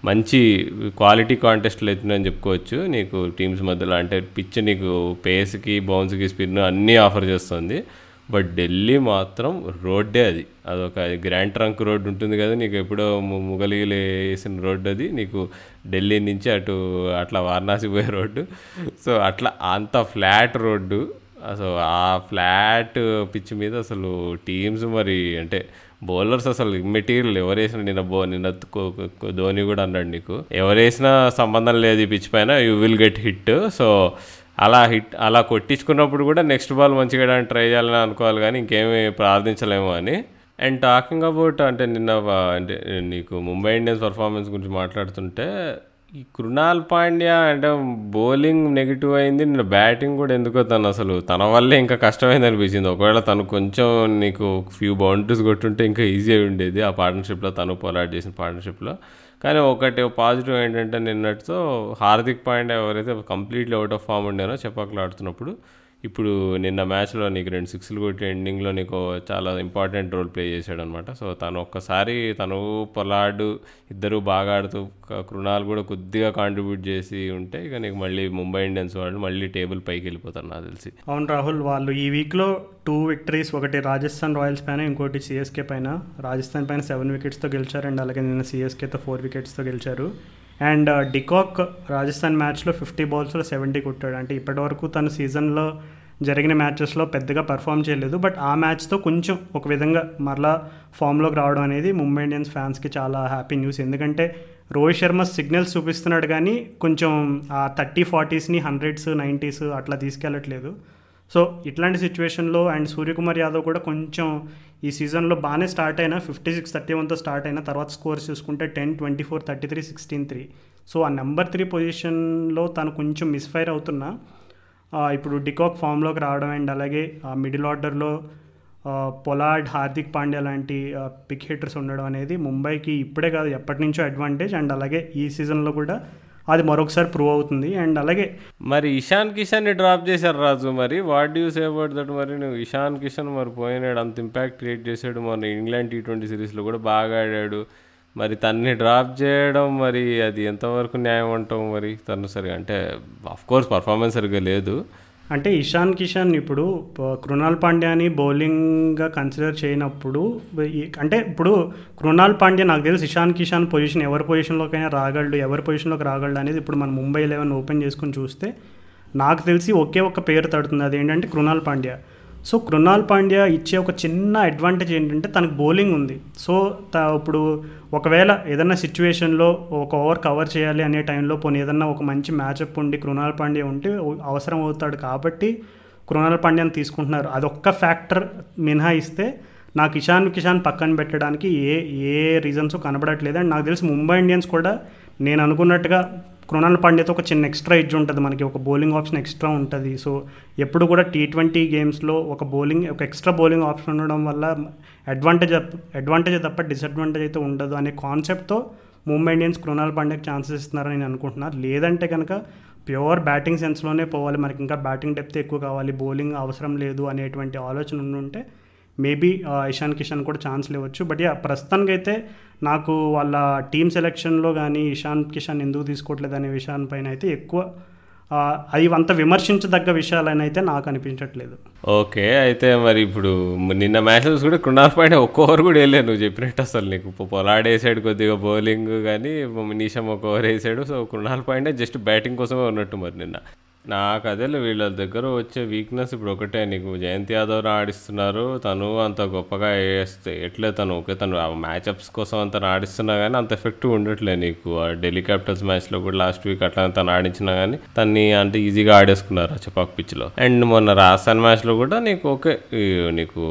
Speaker 1: మంచి క్వాలిటీ కాంటెస్ట్లు అవుతుందని చెప్పుకోవచ్చు. నీకు టీమ్స్ మధ్యలో అంటే పిచ్ నీకు పేస్కి బౌన్స్కి స్పిన్ అన్నీ ఆఫర్ చేస్తుంది. బట్ ఢిల్లీ మాత్రం రోడ్డే అది. అదొక గ్రాండ్ ట్రంక్ రోడ్ ఉంటుంది కదా నీకు ఎప్పుడో ము- వేసిన రోడ్డు అది. నీకు ఢిల్లీ నుంచి అటు అట్లా వారణాసి పోయే రోడ్డు. సో అట్లా అంత ఫ్లాట్ రోడ్డు. అసలు ఆ ఫ్లాట్ పిచ్ మీద అసలు టీమ్స్ మరి అంటే బౌలర్స్ అసలు మెటీరియల్ ఎవరు నిన్న బో నిన్న కో- ధోని కూడా అన్నాడు నీకు. ఎవరు వేసినా సంబంధం లేదు ఈ పిచ్ పైన. You will get hit. So అలా హిట్ అలా కొట్టించుకున్నప్పుడు కూడా నెక్స్ట్ బాల్ మంచిగా ట్రై చేయాలని అనుకోవాలి కానీ ఇంకేమీ ప్రార్థించలేము అని. అండ్ టాకింగ్ అబౌట్ అంటే నిన్న అంటే నీకు ముంబై ఇండియన్స్ పర్ఫార్మెన్స్ గురించి మాట్లాడుతుంటే ఈ కృణాల్ పాండ్యా అంటే బౌలింగ్ నెగిటివ్ అయింది నిన్న బ్యాటింగ్ కూడా ఎందుకో తను అసలు తన వల్లే ఇంకా కష్టమైంది అనిపించింది. ఒకవేళ తను కొంచెం నీకు ఫ్యూ బౌండరీస్ కొట్టుంటే ఇంకా ఈజీ అయి ఉండేది ఆ పార్ట్నర్షిప్లో తను పొలాట్ చేసిన పార్ట్నర్షిప్లో కానీ ఒకటి పాజిటివ్ ఏంటంటే నిన్నటితో హార్దిక్ పాండ్యా ఎవరైతే కంప్లీట్లీ అవుట్ ఆఫ్ ఫామ్ ఉండేనో చెప్పకలాడుతున్నప్పుడు ఆడుతున్నప్పుడు ఇప్పుడు నిన్న మ్యాచ్లో నీకు రెండు సిక్స్లు కొట్టి ఎండింగ్లో నీకు చాలా ఇంపార్టెంట్ రోల్ ప్లే చేశాడు అనమాట సో తను ఒక్కసారి తను పొలాడు ఇద్దరు బాగా ఆడుతూ కృణాలు కూడా కొద్దిగా కాంట్రిబ్యూట్ చేసి ఉంటే ఇక నీకు మళ్ళీ ముంబై ఇండియన్స్ వాళ్ళు మళ్ళీ టేబుల్ పైకి వెళ్ళిపోతారు నాకు తెలిసి.
Speaker 2: అవును రాహుల్ వాళ్ళు ఈ వీక్లో టూ విక్టరీస్ ఒకటి రాజస్థాన్ రాయల్స్ పైన ఇంకోటి సిఎస్కే పైన. రాజస్థాన్ పైన సెవెన్ వికెట్స్తో గెలిచారు అండ్ అలాగే నిన్న సిఎస్కేతో ఫోర్ వికెట్స్తో గెలిచారు. అండ్ డికాక్ రాజస్థాన్ మ్యాచ్లో ఫిఫ్టీ బాల్స్లో సెవెంటీ కొట్టాడు. అంటే ఇప్పటివరకు తన సీజన్లో జరిగిన మ్యాచెస్లో పెద్దగా పర్ఫామ్ చేయలేదు. బట్ ఆ మ్యాచ్తో కొంచెం ఒక విధంగా మరలా ఫామ్లోకి రావడం అనేది ముంబై ఇండియన్స్ ఫ్యాన్స్కి చాలా హ్యాపీ న్యూస్. ఎందుకంటే రోహిత్ శర్మ సిగ్నల్స్ చూపిస్తున్నాడు కానీ కొంచెం ఆ థర్టీ ఫార్టీస్ని హండ్రెడ్స్ నైంటీస్ అట్లా తీసుకెళ్ళట్లేదు. సో ఇట్లాంటి సిచ్యువేషన్లో అండ్ సూర్యకుమార్ యాదవ్ కూడా కొంచెం ఈ సీజన్లో బాగానే స్టార్ట్ అయినా ఫిఫ్టీ సిక్స్ థర్టీ వన్తో స్టార్ట్ అయినా తర్వాత స్కోర్స్ చూసుకుంటే ten twenty four thirty three sixteen three. So ఆ నెంబర్ త్రీ పొజిషన్లో తను కొంచెం మిస్ఫైర్ అవుతున్నా. ఇప్పుడు డికాక్ ఫామ్లోకి రావడం అండ్ అలాగే మిడిల్ ఆర్డర్లో పొలాడ్ హార్దిక్ పాండ్యా లాంటి పిక్ హిట్టర్స్ ఉండడం అనేది ముంబైకి ఇప్పుడే కాదు ఎప్పటి నుంచో అడ్వాంటేజ్ అండ్ అలాగే ఈ సీజన్లో కూడా అది మరొకసారి ప్రూవ్ అవుతుంది. అండ్ అలాగే
Speaker 1: మరి ఇషాన్ కిషన్ని డ్రాప్ చేశారు రాజు మరి. What you say about that మరి? నువ్వు ఇషాన్ కిషన్ మరి పోయినాడు అంత ఇంపాక్ట్ క్రియేట్ చేశాడు మన ఇంగ్లాండ్ టీ ట్వంటీ సిరీస్లో కూడా బాగా ఆడాడు. మరి తన్ని డ్రాప్ చేయడం మరి అది ఎంతవరకు న్యాయం అంటావు మరి? తను సరిగా అంటే ఆఫ్ కోర్స్ పర్ఫార్మెన్స్ సరిగా లేదు.
Speaker 2: అంటే ఇషాన్ కిషన్ ఇప్పుడు కృణాల్ పాండ్యాని బౌలింగ్గా కన్సిడర్ చేయనప్పుడు అంటే ఇప్పుడు కృణాల్ పాండ్యా నాకు తెలిసి ఇషాన్ కిషాన్ పొజిషన్ ఎవరి పొజిషన్లోకైనా రాగలడు ఎవరి పొజిషన్లోకి రాగలడు అనేది ఇప్పుడు మనం ముంబై లెవెన్ ఓపెన్ చేసుకుని చూస్తే నాకు తెలిసి ఒకే ఒక్క పేరు తడుతుంది. అదేంటంటే కృణాల్ పాండ్యా. సో కృణాల్ పాండ్యా ఇచ్చే ఒక చిన్న అడ్వాంటేజ్ ఏంటంటే తనకు బౌలింగ్ ఉంది. సో త ఇప్పుడు ఒకవేళ ఏదన్నా సిచ్యువేషన్లో ఒక ఓవర్ కవర్ చేయాలి అనే టైంలో పోనీ ఏదన్నా ఒక మంచి మ్యాచ్అప్ ఉండి కృణాల్ పాండ్యా ఉంటే అవసరం అవుతాడు కాబట్టి కృణాల్ పాండ్యాని తీసుకుంటున్నారు. అదొక్క ఫ్యాక్టర్ మినహాయిస్తే నాకు ఇషాన్ కిషాన్ పక్కన పెట్టడానికి ఏ ఏ రీజన్స్ కనబడట్లేదు. అండ్ నాకు తెలిసి ముంబై ఇండియన్స్ కూడా నేను అనుకున్నట్టుగా కృణాల్ పాండ్యతో ఒక చిన్న ఎక్స్ట్రా ఎడ్జ్ ఉంటుంది మనకి ఒక బౌలింగ్ ఆప్షన్ ఎక్స్ట్రా ఉంటుంది. సో ఎప్పుడు కూడా టీ ట్వంటీ గేమ్స్లో ఒక బౌలింగ్ ఒక ఎక్స్ట్రా బౌలింగ్ ఆప్షన్ ఉండడం వల్ల అడ్వాంటేజ్ అడ్వాంటేజ్ తప్ప డిసడ్వాంటేజ్ అయితే ఉండదు అనే కాన్సెప్ట్తో ముంబై ఇండియన్స్ కృణాల్ పాండ్యాకి ఛాన్సెస్ ఇస్తున్నారని నేను అనుకుంటున్నాను లేదంటే కనుక ప్యూర్ బ్యాటింగ్ సెన్స్లోనే పోవాలి. మనకి ఇంకా బ్యాటింగ్ డెప్త్ ఎక్కువ కావాలి. బౌలింగ్ అవసరం లేదు అనేటువంటి ఆలోచన ఉంటే మేబీ ఇషాన్ కిషన్ కూడా ఛాన్స్ లేవచ్చు. బట్ యా అయితే నాకు వాళ్ళ టీమ్ సెలెక్షన్లో కానీ ఇషాన్ కిషన్ ఎందుకు తీసుకోవట్లేదు అనే విషయాలపైన అయితే ఎక్కువ అవి అంత విమర్శించదగ్గ విషయాలని అయితే నాకు అనిపించట్లేదు.
Speaker 1: ఓకే అయితే మరి ఇప్పుడు నిన్న మ్యాచెస్ కూడా కృణాల్ పైన ఒక్క ఓవర్ కూడా వేయలేదు. నువ్వు చెప్పినట్టు అసలు నీకు పొ- పొలాడ్ వేసాడు కొద్దిగా బౌలింగ్ కానీ నీషం ఒక ఓవర్ వేసాడు. So Krunal Pandya just batting కోసమే ఉన్నట్టు మరి నిన్న. నాకు అదేలే వీళ్ళ దగ్గర వచ్చే వీక్నెస్ ఇప్పుడు ఒకటే. నీకు జయంతి యాదవ్ ఆడిస్తున్నారు. తను అంత గొప్పగా వేస్తే ఎట్లే తను? ఓకే తను మ్యాచప్స్ మ్యాచ్అప్స్ కోసం అంత ఆడిస్తున్నా కానీ అంత ఎఫెక్టివ్ ఉండట్లే నీకు. ఆ ఢిల్లీ క్యాపిటల్స్ మ్యాచ్లో కూడా లాస్ట్ వీక్ అట్లా తను ఆడించినా కానీ తన్ని అంటే ఈజీగా ఆడేసుకున్నారు ఆ చపాక్ పిచ్లో అండ్ మొన్న రాజస్థాన్ మ్యాచ్లో కూడా నీకు ఓకే. నీకు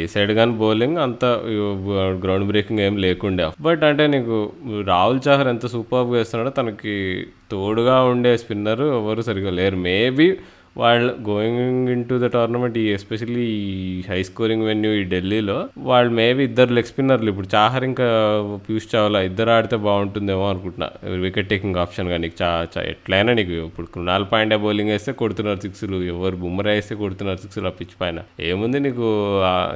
Speaker 1: ఏ సైడ్ కానీ బౌలింగ్ అంత గ్రౌండ్ బ్రేకింగ్ ఏం లేకుండే. బట్ అంటే నీకు రాహుల్ చాహర్ ఎంత సూపర్గా వేస్తున్నాడో తనకి తోడుగా ఉండే స్పిన్నర్ ఎవరు సరిగ్గా లేరు. మేబీ వాళ్ళు going in to the tournament ఈ ఎస్పెషల్లీ ఈ హై స్కోరింగ్ వెన్యూ ఈ ఢిల్లీలో వాళ్ళు మేబీ ఇద్దరు లెగ్ స్పిన్నర్లు ఇప్పుడు చాహర్ ఇంకా పీయూష్ చావ్లా ఇద్దరు ఆడితే బాగుంటుందేమో అనుకుంటున్నా. వికెట్ టేకింగ్ ఆప్షన్ కానీ నీకు చా చా ఎట్లయినా నీకు ఇప్పుడు కృణాల్ పాండ్యా బౌలింగ్ వేస్తే కొడుతున్నారు సిక్స్లు ఎవరు బుమ్మరా వేస్తే కొడుతున్నారు సిక్స్లు ఆ పిచ్ పైన. ఏముంది నీకు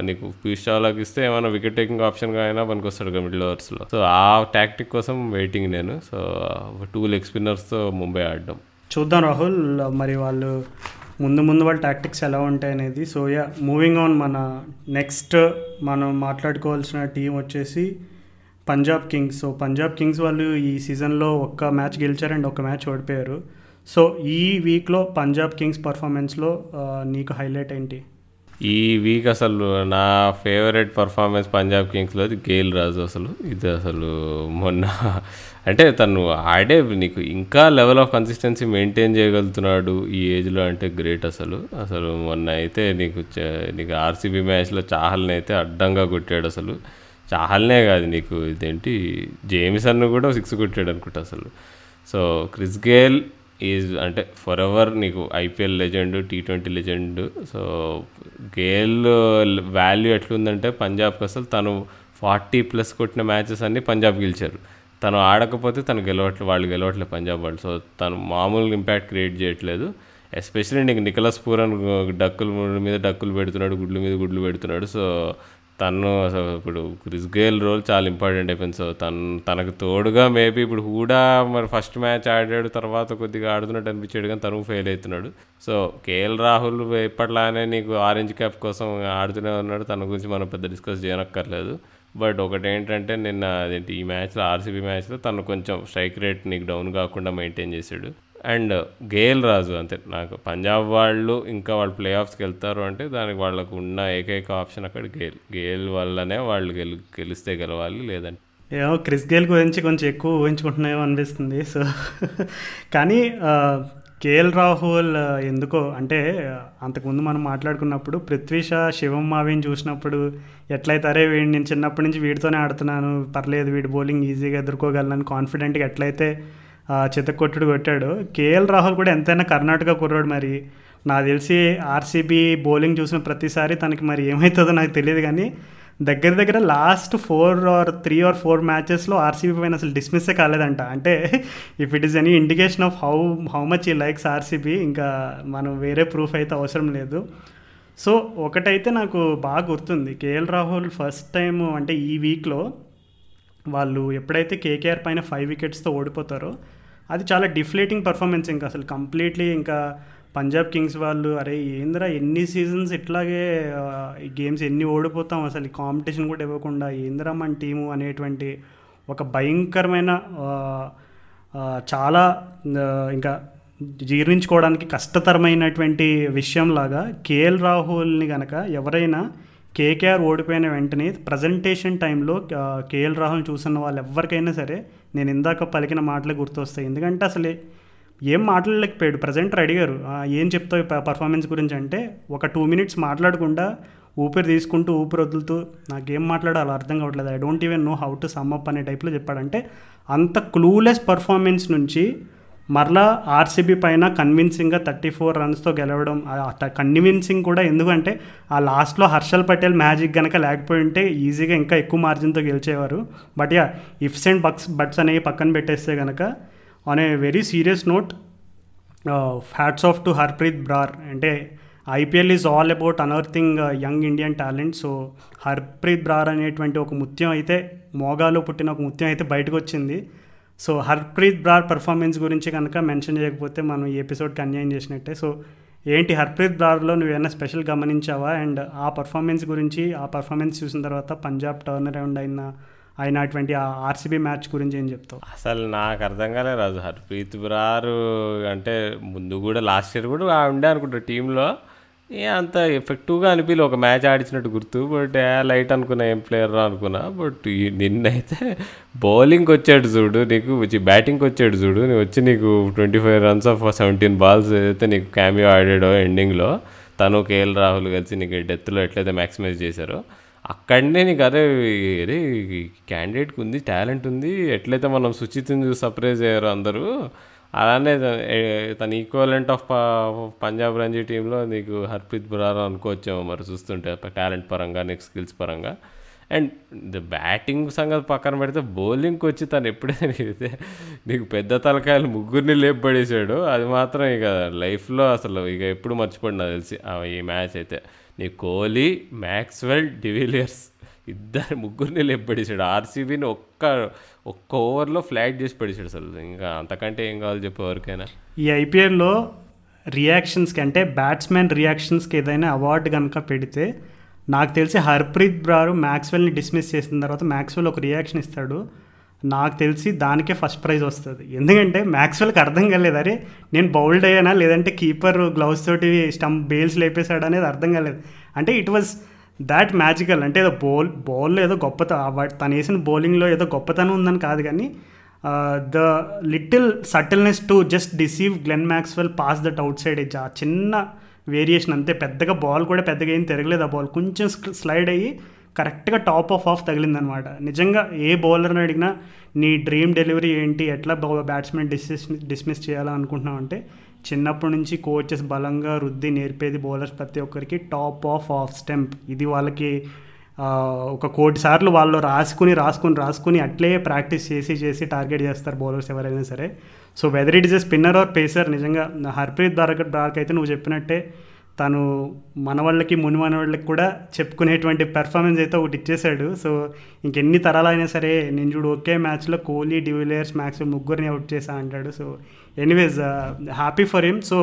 Speaker 1: నీకు పీయూష్ చావ్లాకి ఇస్తే ఏమైనా వికెట్ టేకింగ్ ఆప్షన్గా అయినా పనికొస్తాడు మిడిల్ ఓవర్స్లో సో ఆ టాక్టిక్ కోసం వెయిటింగ్ నేను. సో టూ లెగ్ స్పిన్నర్స్తో ముంబై ఆడడం.
Speaker 2: చూద్దాం రాహుల్. మరి వాళ్ళు ముందు ముందు వాళ్ళ టాక్టిక్స్ ఎలా ఉంటాయి అనేది. సో యా మూవింగ్ ఆన్ మన నెక్స్ట్ మనం మాట్లాడుకోవాల్సిన టీం వచ్చేసి Punjab Kings so Punjab Kings వాళ్ళు ఈ సీజన్లో ఒక్క మ్యాచ్ గెలిచారు అండ్ ఒక మ్యాచ్ ఓడిపోయారు. సో ఈ వీక్లో పంజాబ్ కింగ్స్ పర్ఫార్మెన్స్లో నీకు హైలైట్ ఏంటి?
Speaker 1: ఈ వీక్ అసలు నా ఫేవరెట్ పర్ఫార్మెన్స్ పంజాబ్ కింగ్స్లో అది గేల్ రాజు అసలు. ఇది అసలు మొన్న అంటే తను ఆడే నీకు ఇంకా లెవెల్ ఆఫ్ కన్సిస్టెన్సీ మెయింటైన్ చేయగలుగుతున్నాడు ఈ ఏజ్లో అంటే గ్రేట్ అసలు. అసలు మొన్న అయితే నీకు నీకు ఆర్సీబీ మ్యాచ్లో చాహల్ని అయితే అడ్డంగా కొట్టాడు అసలు. చాహల్నే కాదు నీకు ఇదేంటి జేమిసన్ కూడా సిక్స్ కొట్టాడు అనుకుంటా అసలు. సో క్రిస్ గేల్ ఈజ్ అంటే ఫర్ ఎవర్ నీకు IPL legend T twenty legend so Gayle value ఎట్లుందంటే పంజాబ్కి అసలు తను ఫార్టీ ప్లస్ కొట్టిన మ్యాచెస్ అన్నీ పంజాబ్ గెలిచారు. తను ఆడకపోతే తను గెలవట్లేదు వాళ్ళు గెలవట్లేదు పంజాబ్ వాళ్ళు సో తను మామూలు ఇంపాక్ట్ క్రియేట్ చేయట్లేదు. ఎస్పెషల్లీ నీకు నికలస్ పూరన్ డక్కుల మీద డక్కులు పెడుతున్నాడు గుడ్ల మీద గుడ్లు పెడుతున్నాడు. సో తను అసలు ఇప్పుడు క్రిస్ గేల్ రోల్ చాలా ఇంపార్టెంట్ అయిపోయింది. సో తను తనకు తోడుగా మేబీ ఇప్పుడు హూడా మరి ఫస్ట్ మ్యాచ్ ఆడాడు తర్వాత కొద్దిగా ఆడుతున్నట్టు అనిపించాడు కానీ తను ఫెయిల్ అవుతున్నాడు. సో కేఎల్ రాహుల్ ఎప్పట్లానే నీకు ఆరెంజ్ క్యాప్ కోసం ఆడుతూనే ఉన్నాడు. తన గురించి మనం పెద్ద డిస్కస్ చేయనక్కర్లేదు. బట్ ఒకటి ఏంటంటే నిన్న అదేంటి ఈ మ్యాచ్లో ఆర్సీబీ మ్యాచ్లో తను కొంచెం స్ట్రైక్ రేట్ నీకు డౌన్ కాకుండా మెయింటైన్ చేశాడు. అండ్ గేల్ రాజు అంతే. నాకు పంజాబ్ వాళ్ళు ఇంకా వాళ్ళు ప్లే ఆఫ్స్కి వెళ్తారు అంటే దానికి వాళ్ళకు ఉన్న ఏకైక ఆప్షన్ అక్కడ గేల్. గేల్ వల్లనే వాళ్ళు గెలు గెలిస్తే గెలవాలి లేదంటే.
Speaker 2: ఏమో క్రిస్ గేల్ గురించి కొంచెం ఎక్కువ ఊహించుకుంటున్నాయో అనిపిస్తుంది. సో కానీ కేఎల్ రాహుల్ ఎందుకో అంటే అంతకుముందు మనం మాట్లాడుకున్నప్పుడు పృథ్వీ షా శివం మావిని చూసినప్పుడు ఎట్లయితే అరే వీడు నేను చిన్నప్పటి నుంచి వీడితోనే ఆడుతున్నాను పర్లేదు వీడి బౌలింగ్ ఈజీగా ఎదుర్కోగలను కాన్ఫిడెంట్గా ఎట్లయితే చితకొట్టుడు కొట్టాడు కేఎల్ రాహుల్ కూడా ఎంతైనా కర్ణాటక కుర్రాడు మరి. నాకు తెలిసి ఆర్సీబీ బౌలింగ్ చూసిన ప్రతిసారి తనకి మరి ఏమవుతుందో నాకు తెలియదు కానీ దగ్గర దగ్గర last four or three or four మ్యాచెస్లో RCB పైన అసలు డిస్మిస్సే కాలేదంట. అంటే if it is any indication of how how much he likes RCB ఇంకా మనం వేరే ప్రూఫ్ అయితే అవసరం లేదు. సో ఒకటైతే నాకు బాగా గుర్తుంది. కేఎల్ రాహుల్ ఫస్ట్ టైం అంటే ఈ వీక్లో వాళ్ళు ఎప్పుడైతే కేకేఆర్ పైన ఫైవ్ వికెట్స్తో ఓడిపోతారో అది చాలా డిఫ్లేటింగ్ పర్ఫార్మెన్స్ ఇంకా అసలు కంప్లీట్లీ ఇంకా పంజాబ్ కింగ్స్ వాళ్ళు అరే ఏందిరా ఎన్ని సీజన్స్ ఇట్లాగే ఈ గేమ్స్ ఎన్ని ఓడిపోతాం అసలు ఈ కాంపిటీషన్ కూడా ఇవ్వకుండా ఏందిరా మన టీము అనేటువంటి ఒక భయంకరమైన చాలా ఇంకా జీర్ణించుకోవడానికి కష్టతరమైనటువంటి విషయంలాగా కేఎల్ రాహుల్ని కనుక ఎవరైనా కేకేఆర్ ఓడిపోయిన వెంటనే ప్రజెంటేషన్ టైంలో కేఎల్ రాహుల్ చూసిన వాళ్ళు ఎవరికైనా సరే నేను ఇందాక పలికిన మాటలు గుర్తొస్తాయి. ఎందుకంటే అసలు ఏం మాట్లాడలేకపోయాడు. ప్రజెంటర్ అడిగారు ఏం చెప్తావు పర్ఫార్మెన్స్ గురించి అంటే ఒక టూ మినిట్స్ మాట్లాడకుండా ఊపిరి తీసుకుంటూ ఊపిరి వదులుతూ నాకేం మాట్లాడాలో అర్థం కావట్లేదు. I don't even know how to sum up అనే టైప్లో చెప్పాడంటే అంత క్లూలెస్ పర్ఫార్మెన్స్ నుంచి మరలా ఆర్సీబీ పైన కన్విన్సింగ్గా థర్టీ ఫోర్ రన్స్తో గెలవడం కన్విన్సింగ్ కూడా ఎందుకంటే ఆ లాస్ట్లో హర్షల్ పటేల్ మ్యాజిక్ కనుక లేకపోయి ఉంటే ఈజీగా ఇంకా ఎక్కువ మార్జిన్తో గెలిచేవారు. But yeah ifs and bucks buts అనేవి పక్కన పెట్టేస్తే కనుక on a very serious note hats off to Harpreet Brar అంటే IPL is all about unearthing young Indian talent so Harpreet Brar అనేటువంటి ఒక ముత్యం అయితే మోగాలో పుట్టిన ఒక ముత్యం అయితే బయటకు వచ్చింది. సో హర్ప్రీత్ బ్రార్ పర్ఫార్మెన్స్ గురించి కనుక మెన్షన్ చేయకపోతే మనం ఈ ఎపిసోడ్కి అన్యాయం చేసినట్టే. సో ఏంటి హర్ప్రీత్ బ్రార్లో నువ్వేమైనా స్పెషల్ గమనించావా? అండ్ ఆ పర్ఫార్మెన్స్ గురించి ఆ పర్ఫార్మెన్స్ చూసిన తర్వాత పంజాబ్ టర్న్ అరౌండ్ అయిన అయినటువంటి ఆ ఆర్సీబీ మ్యాచ్ గురించి ఏం చెప్తావు?
Speaker 1: అసలు నాకు అర్థం కాలేదు రాజు. హర్ప్రీత్ బ్రారు అంటే ముందు కూడా లాస్ట్ ఇయర్ కూడా ఉండే అనుకుంటా టీంలో. ఏ అంత ఎఫెక్టివ్గా అనిపించలే ఒక మ్యాచ్ ఆడిచినట్టు గుర్తు. బట్ ఏ లైట్ అనుకున్నా ఏం ప్లేయర్ అనుకున్నా. బట్ నిన్నైతే బౌలింగ్కి వచ్చాడు చూడు నీకు వచ్చి బ్యాటింగ్కి వచ్చాడు చూడు. నువ్వు వచ్చి నీకు twenty five runs off seventeen balls ఏదైతే నీకు క్యామియో ఆడాడో ఎండింగ్లో తను కేఎల్ రాహుల్ కలిసి నీకు డెత్లో ఎట్లయితే మ్యాక్సిమైజ్ చేశారో అక్కడనే నీకు అదే అరే క్యాండిడేట్కి ఉంది టాలెంట్ ఉంది ఎట్లయితే మనం సుచిత్ని చూసి సర్ప్రైజ్ అయ్యారు అందరూ అలానే తన ఈక్వలెంట్ ఆఫ్ పంజాబ్ రంజీ టీంలో నీకు హర్ప్రీత్ బురారా అనుకోవచ్చేమో మరి చూస్తుంటే టాలెంట్ పరంగా నీకు స్కిల్స్ పరంగా. అండ్ ద బ్యాటింగ్ సంగతి పక్కన పెడితే బౌలింగ్కి వచ్చి తను ఎప్పుడైతే నీకు నీకు పెద్ద తలకాయలు ముగ్గురిని లేపబడేసాడు అది మాత్రం ఇక లైఫ్లో అసలు ఇక ఎప్పుడు మర్చిపోండి నాకు తెలిసి ఈ మ్యాచ్ అయితే. నీ కోహ్లీ మ్యాక్స్వెల్ డివిలియర్స్ ఇద్దరు ముగ్గురిని లేపబడేసాడు ఆర్సీబీని ఒక్క ఒక్క ఓవర్లో ఫ్లాట్ చేసి పడేసాడు అసలు. ఇంకా అంతకంటే ఏం కావాలి చెప్పు ఎవరికైనా?
Speaker 2: ఈ ఐపీఎల్లో రియాక్షన్స్కి అంటే బ్యాట్స్మెన్ రియాక్షన్స్కి ఏదైనా అవార్డు కనుక పెడితే నాకు తెలిసి హర్ప్రీత్ బ్రారు మ్యాక్స్వెల్ని డిస్మిస్ చేసిన తర్వాత మ్యాక్స్వెల్ ఒక రియాక్షన్ ఇస్తాడు. నాకు తెలిసి దానికే ఫస్ట్ ప్రైజ్ వస్తుంది. ఎందుకంటే మ్యాక్స్వెల్కి అర్థం కాలేదు. అరే నేను బౌల్డ్ అయ్యానా? లేదంటే కీపర్ గ్లౌస్ తోటి స్టంప్ బేల్స్ లేపేశాడు అనేది అర్థం కాలేదు. అంటే ఇట్ వాజ్ దాట్ మ్యాజికల్ అంటే ఏదో బౌల్ బౌల్లో ఏదో గొప్పత తను వేసిన బౌలింగ్లో ఏదో గొప్పతనం ఉందని కాదు కానీ the little subtleness to just deceive Glenn Maxwell pass that outside edge ఆ చిన్న వేరియేషన్ అంతే. పెద్దగా బాల్ కూడా పెద్దగా ఏం తిరగలేదు ఆ బాల్ కొంచెం స్లైడ్ అయ్యి కరెక్ట్గా టాప్ ఆఫ్ ఆఫ్ తగిలిందనమాట. నిజంగా ఏ బౌలర్ని అడిగినా నీ డ్రీమ్ డెలివరీ ఏంటి? ఎట్లా బ్యాట్స్మెన్ డిస్మిస్ డిస్మిస్ చేయాలనుకుంటున్నావు అంటే చిన్నప్పటి నుంచి కోచెస్ బలంగా రుద్ది నేర్పేది బౌలర్స్ ప్రతి ఒక్కరికి టాప్ ఆఫ్ ఆఫ్ స్టెంప్. ఇది వాళ్ళకి ఒక కోటి సార్లు వాళ్ళు రాసుకుని రాసుకుని రాసుకుని అట్లే ప్రాక్టీస్ చేసి చేసి టార్గెట్ చేస్తారు బౌలర్స్ ఎవరైనా సరే. So whether it is a spinner or pacer నిజంగా హర్ప్రీత్ బార్క్ బార్క్ అయితే నువ్వు చెప్పినట్టే తను మనవాళ్ళకి ముని మనవాళ్ళకి కూడా చెప్పుకునేటువంటి పెర్ఫార్మెన్స్ అయితే ఒకటి ఇచ్చేశాడు. సో ఇంకెన్ని తరాలైనా సరే నేను చూడు ఒకే మ్యాచ్లో కోహ్లీ డివిలియర్స్ మ్యాక్స్ ముగ్గురిని అవుట్ చేశా అంటాడు. So anyways happy for him so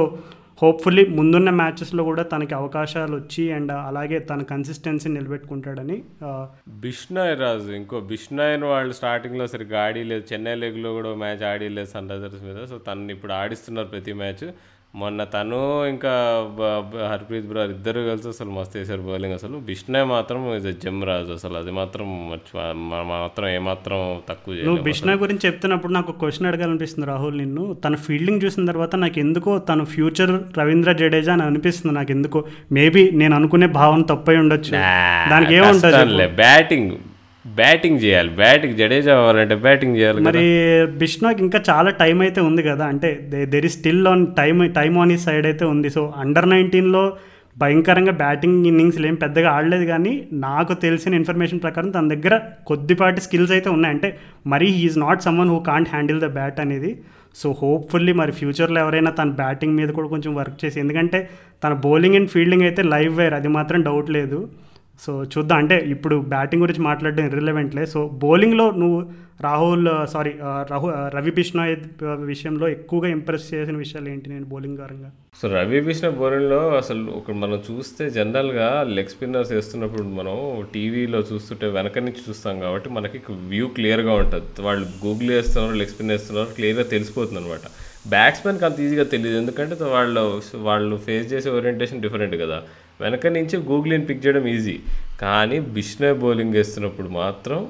Speaker 2: hopefully ముందున్న మ్యాచెస్లో కూడా తనకి అవకాశాలు వచ్చి అండ్ అలాగే తన కన్సిస్టెన్సీ నిలబెట్టుకుంటాడని uh, ఆ,
Speaker 1: బిష్నాయ్ రాజు ఇంకో బిష్నాయ్ని వాళ్ళు స్టార్టింగ్లో సరిగ్గా ఆడిలేదు చెన్నై లీగ్లో కూడా మ్యాచ్ ఆడిలేదు సన్ రైజర్స్ మీద. సో తనని ఇప్పుడు ఆడిస్తున్నారు ప్రతి మ్యాచ్ మొన్న తను ఇంకా హర్ప్రీత్ బ్రార్ ఇద్దరు కలిసి అసలు మస్తు వేశారు బౌలింగ్ అసలు. బిష్నాయ్ మాత్రం ఇస్ జమ్ రాజు అసలు. అది మాత్రం మాత్రం ఏమాత్రం తక్కువ
Speaker 2: నువ్వు బిష్నా గురించి చెప్తున్నప్పుడు నాకు క్వశ్చన్ అడగాలనిపిస్తుంది రాహుల్ నిన్ను. తన ఫీల్డింగ్ చూసిన తర్వాత నాకు ఎందుకో తను ఫ్యూచర్ రవీంద్ర జడేజా అని అనిపిస్తుంది నాకు ఎందుకో. మేబీ నేను అనుకునే భావన తప్పై ఉండొచ్చు. దానికి ఏముంటుంది?
Speaker 1: బ్యాటింగ్ బ్యాటింగ్ చేయాలి. బ్యాటింగ్ జడేజా అవ్వాలంటే బ్యాటింగ్ చేయాలి.
Speaker 2: మరి బిష్నాకి ఇంకా చాలా టైం అయితే ఉంది కదా. అంటే there is still on time time on ఈ సైడ్ అయితే ఉంది. సో అండర్ నైన్టీన్లో భయంకరంగా బ్యాటింగ్ ఇన్నింగ్స్లు ఏం పెద్దగా ఆడలేదు కానీ నాకు తెలిసిన ఇన్ఫర్మేషన్ ప్రకారం తన దగ్గర కొద్దిపాటి స్కిల్స్ అయితే ఉన్నాయి. అంటే మరి he's not someone who can't handle the bat అనేది. సో హోప్ఫుల్లీ మరి ఫ్యూచర్లో ఎవరైనా తన బ్యాటింగ్ మీద కూడా కొంచెం వర్క్ చేసి ఎందుకంటే తన బౌలింగ్ అండ్ ఫీల్డింగ్ అయితే లైవ్ వేర్ అది మాత్రం డౌట్ లేదు. సో చూద్దాం. అంటే ఇప్పుడు బ్యాటింగ్ గురించి మాట్లాడడం రిలవెంట్లే సో బౌలింగ్లో నువ్వు రాహుల్ సారీ రాహు రవి బిష్నాయ్ విషయంలో ఎక్కువగా ఇంప్రెస్ చేసిన విషయాలు ఏంటి నేను బౌలింగ్ పరంగా?
Speaker 1: సో రవి బిష్ణ బౌలింగ్లో అసలు ఒక మనం చూస్తే జనరల్గా లెగ్ స్పిన్నర్స్ వేస్తున్నప్పుడు మనం టీవీలో చూస్తుంటే వెనక నుంచి చూస్తాం కాబట్టి మనకి వ్యూ క్లియర్గా ఉంటుంది. వాళ్ళు గూగుల్ వేస్తున్నారు లెగ్ స్పిన్ వేస్తున్నారు క్లియర్గా తెలిసిపోతుంది అనమాట బ్యాట్స్మెన్కి అంత ఈజీగా తెలియదు ఎందుకంటే వాళ్ళు వాళ్ళు ఫేస్ చేసే ఓరియంటేషన్ డిఫరెంట్ కదా. వెనక నుంచి గూగ్లీని పిక్ చేయడం ఈజీ కానీ బిష్నే బౌలింగ్ వేస్తున్నప్పుడు మాత్రం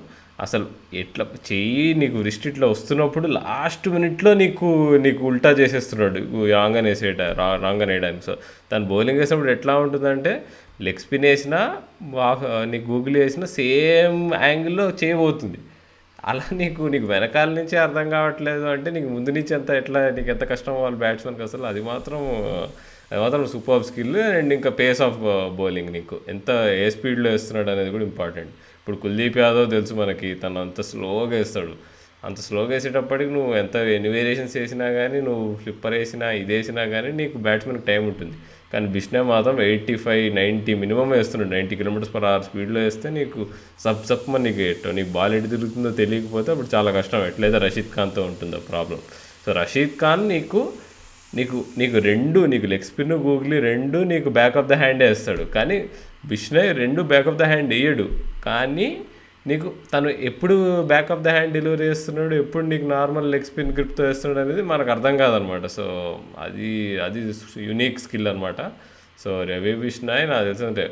Speaker 1: అసలు ఎట్లా చెయ్యి నీకు రిస్ట్ ఇట్లా వస్తున్నప్పుడు లాస్ట్ మినిట్లో నీకు నీకు ఉల్టా చేసేస్తున్నాడు రాంగ్ వేసేట రాంగ్ వేయడానికి. సో తను బౌలింగ్ వేసినప్పుడు ఎట్లా ఉంటుందంటే లెగ్ స్పిన్ వేసినా నీకు గూగుల్ వేసినా సేమ్ యాంగిల్లో చేయబోతుంది అలా నీకు నీకు వెనకాల నుంచి అర్థం కావట్లేదు అంటే నీకు ముందు నుంచి ఎంత ఎట్లా నీకు ఎంత కష్టం వాళ్ళు బ్యాట్స్మెన్కి అసలు అది మాత్రం అది మాత్రం సూపర్ స్కిల్ అండ్ ఇంకా పేస్ ఆఫ్ బౌలింగ్ నీకు. ఎంత ఏ స్పీడ్లో వేస్తున్నాడు అనేది కూడా ఇంపార్టెంట్ ఇప్పుడు కుల్దీప్ యాదవ్ తెలుసు మనకి తను అంత స్లోగా వేస్తాడు. అంత స్లోగా వేసేటప్పటికి నువ్వు ఎంత ఎన్ని వేరియేషన్స్ వేసినా కానీ నువ్వు ఫ్లిప్పర్ వేసినా ఇది వేసినా కానీ నీకు బ్యాట్స్మెన్కి టైం ఉంటుంది. కానీ బిష్నే మాత్రం ఎయిటీ ఫైవ్ నైంటీ మినిమం వేస్తున్నాడు నైంటీ కిలోమీటర్స్ పర్ అవర్ స్పీడ్లో వేస్తే నీకు సబ్ సబ్ నీకు ఎట్టో నీకు బాల్ ఎటు తిరుగుతుందో తెలియకపోతే అప్పుడు చాలా కష్టం. ఎట్లయితే రషీద్ ఖాన్తో ఉంటుందో ప్రాబ్లం సో రషీద్ ఖాన్ నీకు నీకు నీకు రెండు నీకు లెగ్ స్పిన్ గూగ్లీ రెండు నీకు బ్యాక్ ఆఫ్ ద హ్యాండ్ వేస్తాడు కానీ బిష్నయ్ రెండు బ్యాక్ ఆఫ్ ద హ్యాండ్ వేయడు కానీ నీకు తను ఎప్పుడు back of the hand delivery చేస్తున్నాడు ఎప్పుడు నీకు నార్మల్ లెగ్ స్పిన్ గ్రిప్తో వేస్తున్నాడు అనేది మనకు అర్థం కాదనమాట. సో అది అది యునిక్ స్కిల్ అనమాట. సో రవి బిష్నాయ్ నాకు తెలిసి అంటే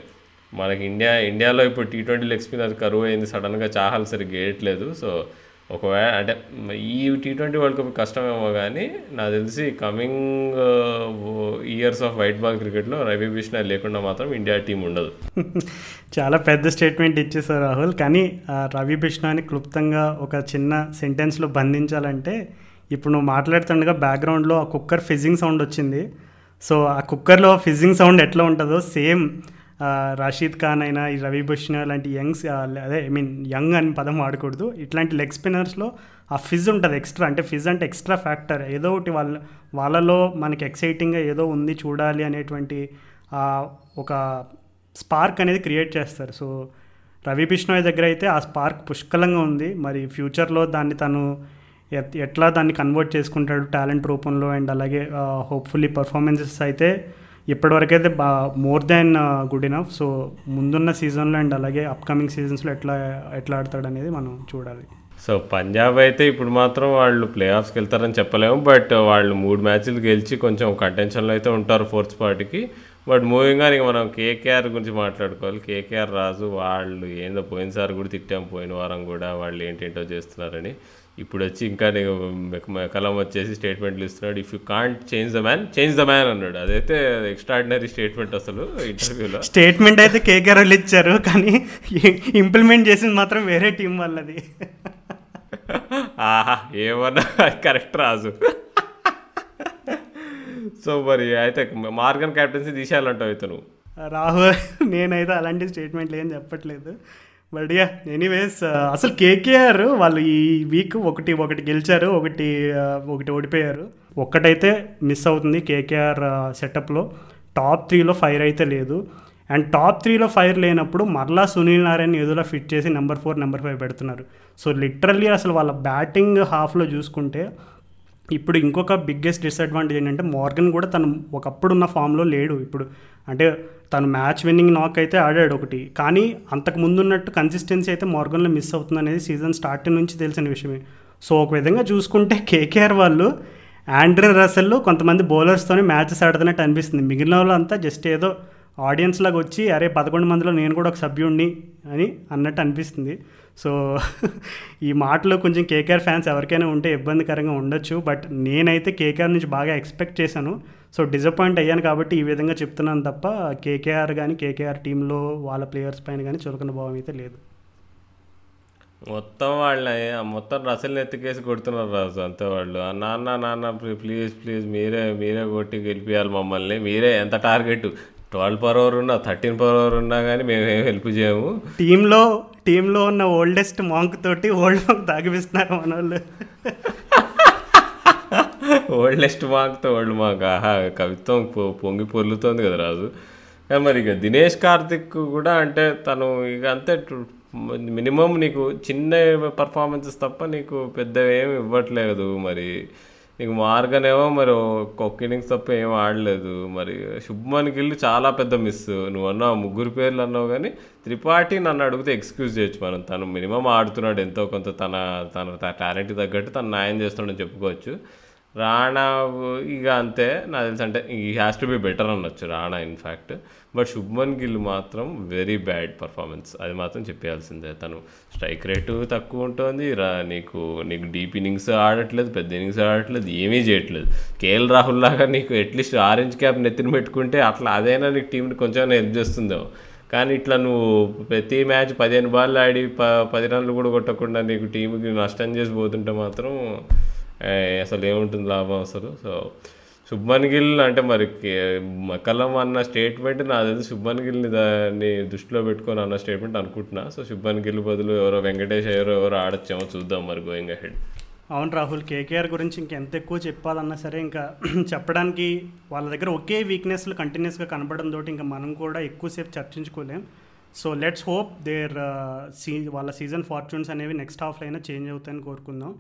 Speaker 1: మనకి ఇండియా ఇండియాలో ఇప్పుడు టీ ట్వంటీ లెగ్ స్పిన్ అది కరువు అయింది. సడన్గా చాహల్ సరిగ్గా వేయట్లేదు సో ఒకవేళ అంటే ఈ టీ ట్వంటీ వరల్డ్ కప్ కష్టమేమో కానీ నాకు తెలిసి coming years of white ball క్రికెట్లో రవి బిష్ణ లేకుండా మాత్రం ఇండియా టీం ఉండదు.
Speaker 2: చాలా పెద్ద స్టేట్మెంట్ ఇచ్చేసారు రాహుల్. కానీ ఆ రవి బిష్ణాని క్లుప్తంగా ఒక చిన్న సెంటెన్స్లో బంధించాలంటే ఇప్పుడు నువ్వు మాట్లాడుతుండగా బ్యాక్గ్రౌండ్లో ఆ కుక్కర్ ఫిజింగ్ సౌండ్ వచ్చింది. సో ఆ కుక్కర్లో ఫిజింగ్ సౌండ్ ఎట్లా ఉంటుందో సేమ్ రషీద్ ఖాన్ అయినా ఈ రవి భుష్ణ లాంటి యంగ్స్ అదే ఐ మీన్ యంగ్ అని పదం వాడకూడదు. ఇట్లాంటి లెగ్ స్పిన్నర్స్లో ఆ ఫిజ్ ఉంటుంది ఎక్స్ట్రా అంటే ఫిజ్ అంటే ఎక్స్ట్రా ఫ్యాక్టర్ ఏదో ఒకటి వాళ్ళ వాళ్ళలో మనకి ఎక్సైటింగ్గా ఏదో ఉంది చూడాలి అనేటువంటి ఒక స్పార్క్ అనేది క్రియేట్ చేస్తారు. సో రవి బిష్ణోయ్ దగ్గర అయితే ఆ స్పార్క్ పుష్కలంగా ఉంది. మరి ఫ్యూచర్లో దాన్ని తను ఎట్- ఎట్లా దాన్ని కన్వర్ట్ చేసుకుంటాడు టాలెంట్ రూపంలో? అండ్ అలాగే హోప్ఫుల్లీ పర్ఫార్మెన్సెస్ అయితే ఇప్పటివరకైతే బా more than good enough so ముందున్న సీజన్లో అండ్ అలాగే అప్కమింగ్ సీజన్స్లో ఎట్లా ఎట్లా ఆడతాడు అనేది మనం చూడాలి.
Speaker 1: సో పంజాబ్ అయితే ఇప్పుడు మాత్రం వాళ్ళు ప్లే ఆఫ్స్కి వెళ్తారని చెప్పలేము. బట్ వాళ్ళు మూడు మ్యాచ్లు గెలిచి కొంచెం కంటెన్షన్లో అయితే ఉంటారు ఫోర్త్ పార్టీకి బట్ మూవింగ్ ఇక మనం కేకేఆర్ గురించి మాట్లాడుకోవాలి. కేకేఆర్ రాజు వాళ్ళు ఏందో పోయినసారి కూడా తిట్టాం పోయిన వారం కూడా వాళ్ళు ఏంటేంటో చేస్తున్నారని. ఇప్పుడు వచ్చి ఇంకా మెక- కలం వచ్చేసి స్టేట్మెంట్లు ఇస్తున్నాడు. If you can't change the man change the man అన్నాడు. అదైతే ఎక్స్ట్రాడినరీ స్టేట్మెంట్ అసలు ఇంటర్వ్యూలో.
Speaker 2: స్టేట్మెంట్ అయితే కేకేఆర్ వాళ్ళు ఇచ్చారు కానీ ఇంప్లిమెంట్ చేసింది మాత్రం వేరే టీం వాళ్ళది.
Speaker 1: ఆహా ఏమన్నా కరెక్ట్ రాజు. సో మరి అయితే మార్గన్ క్యాప్టెన్సీ తీసేయాలంటావు అయితే నువ్వు
Speaker 2: రాహుల్ నేనైతే అలాంటి స్టేట్మెంట్లు ఏం చెప్పట్లేదు. బట్ యా ఎనీవేస్ అసలు కేకేఆర్ వాళ్ళు ఈ వీక్ ఒకటి ఒకటి గెలిచారు ఒకటి uh, ఒకటి ఓడిపోయారు. ఒక్కటైతే మిస్ అవుతుంది కేకేఆర్ సెటప్లో టాప్ త్రీలో ఫైర్ అయితే లేదు. అండ్ టాప్ త్రీలో ఫైర్ లేనప్పుడు మరలా సునీల్ నారాయణ ఎదురులో ఫిట్ చేసి నెంబర్ ఫోర్ నెంబర్ ఫైవ్ పెడుతున్నారు. సో లిటరల్లీ అసలు వాళ్ళ బ్యాటింగ్ హాఫ్లో చూసుకుంటే ఇప్పుడు ఇంకొక బిగ్గెస్ట్ డిసడ్వాంటేజ్ ఏంటంటే మార్గన్ కూడా తను ఒకప్పుడు ఉన్న ఫామ్లో లేడు. ఇప్పుడు అంటే తను మ్యాచ్ విన్నింగ్ నాక్ అయితే ఆడాడు ఒకటి. కానీ అంతకు ముందు ఉన్నట్టు కన్సిస్టెన్సీ అయితే మోర్గన్లో మిస్ అవుతుంది అనేది సీజన్ స్టార్టింగ్ నుంచి తెలిసిన విషయమే. సో ఒక విధంగా చూసుకుంటే కేకేఆర్ వాళ్ళు ఆండ్రన్ రసెల్ కొంతమంది బౌలర్స్తోనే మ్యాచెస్ ఆడుతున్నట్టు అనిపిస్తుంది. మిగిలిన వాళ్ళంతా జస్ట్ ఏదో ఆడియన్స్ లాగా వచ్చి అరే పదకొండు మందిలో నేను కూడా ఒక సభ్యుడిని అని అన్నట్టు అనిపిస్తుంది. సో ఈ మాటలో కొంచెం కేకేఆర్ ఫ్యాన్స్ ఎవరికైనా ఉంటే ఇబ్బందికరంగా ఉండొచ్చు బట్ నేనైతే కేకేఆర్ నుంచి బాగా ఎక్స్పెక్ట్ చేశాను. సో డిసప్పాయింట్ అయ్యాను కాబట్టి ఈ విధంగా చెప్తున్నాను తప్ప కేకేఆర్ కానీ కేకేఆర్ టీంలో వాళ్ళ ప్లేయర్స్ పైన కానీ చులకన భావం అయితే లేదు.
Speaker 1: మొత్తం వాళ్ళ మొత్తం రసల్ని ఎత్తికేసి కొడుతున్నారు రాజు అంతే వాళ్ళు. నాన్న నాన్న ప్లీజ్ ప్లీజ్ మీరే మీరే కొట్టి గెలిపించాలి మమ్మల్ని. మీరే ఎంత టార్గెట్? ట్వెల్వ్ పర్ ఓవర్ ఉన్నా థర్టీన్ పర్ ఓవర్ ఉన్నా కానీ మేము ఏం హెల్ప్ చేయము.
Speaker 2: టీంలో టీంలో ఉన్న ఓల్డెస్ట్ మాంక్ తోటి ఓల్డ్ మాంక్ తాగిపిస్తున్నారు మన వాళ్ళు
Speaker 1: ఓల్డెస్ట్ మార్క్తో ఓల్డ్ మార్క్ ఆహా కవిత్వం పొంగి పొర్లుతోంది కదా రాజు. కానీ మరి ఇక దినేష్ కార్తిక్ కూడా అంటే తను ఇక అంతే మినిమం నీకు చిన్న పర్ఫార్మెన్సెస్ తప్ప నీకు పెద్ద ఏమి ఇవ్వట్లేదు మరి. నీకు మార్గనేమో మరి ఒక్క ఇన్నింగ్స్ తప్ప ఏం ఆడలేదు. మరి శుభ్మన్ గిల్ చాలా పెద్ద మిస్ నువ్వు అన్నావు ముగ్గురు పేర్లు అన్నావు కానీ త్రిపాఠి నన్ను అడిగితే ఎక్స్క్యూజ్ చేయొచ్చు మనం. తను మినిమం ఆడుతున్నాడు ఎంతో కొంత తన తన టాలెంట్ తగ్గట్టు తను న్యాయం చేస్తున్నాడని చెప్పుకోవచ్చు. రాణా ఇక అంతే. నాకు తెలిసి అంటే ఈ హ్యాస్ టు బి బెటర్ అనొచ్చు Rana in fact but Shubman Gill మాత్రం వెరీ బ్యాడ్ పర్ఫార్మెన్స్ అది మాత్రం చెప్పాల్సిందే తను స్ట్రైక్ రేటు తక్కువ ఉంటుంది. రా నీకు నీకు డీప్ ఇన్నింగ్స్ ఆడట్లేదు పెద్ద ఇన్నింగ్స్ ఆడట్లేదు ఏమీ చేయట్లేదు. కేఎల్ రాహుల్ లాగా నీకు అట్లీస్ట్ ఆరెంజ్ క్యాప్ నెత్తిన పెట్టుకుంటే అట్లా అదైనా నీకు టీంని కొంచెం హెల్ప్ చేస్తుందేమో. కానీ ఇట్లా నువ్వు ప్రతి మ్యాచ్ పదిహేను బాల్ ఆడి ప పది రన్లు కూడా కొట్టకుండా నీకు టీంకి నష్టం చేసి పోతుంటే మాత్రం అసలు ఏముంటుంది లాభం అసలు? సో శుభ్మన్ గిల్ అంటే మరి కే- మకలం అన్న స్టేట్మెంట్ నా తెలిసి శుభ్మన్ గిల్ని దాన్ని దృష్టిలో పెట్టుకొని అన్న స్టేట్మెంట్ అనుకుంటున్నా. సో శుభ్మన్ గిల్ బదులు ఎవరో వెంకటేష్ ఎవరో ఎవరో ఆడొచ్చేమో చూద్దాం మరి గోయింగ్ హెడ్
Speaker 2: అవును రాహుల్ కేకేఆర్ గురించి ఇంకెంత ఎక్కువ చెప్పాలన్నా సరే ఇంకా చెప్పడానికి వాళ్ళ దగ్గర ఒకే వీక్నెస్లు కంటిన్యూస్గా కనపడడం తోటి ఇంకా మనం కూడా ఎక్కువసేపు చర్చించుకోలేం. So let's hope there see వాళ్ళ సీజన్ ఫార్చ్యూన్స్ అనేవి నెక్స్ట్ హాఫ్లో అయినా చేంజ్ అవుతాయని కోరుకుందాం.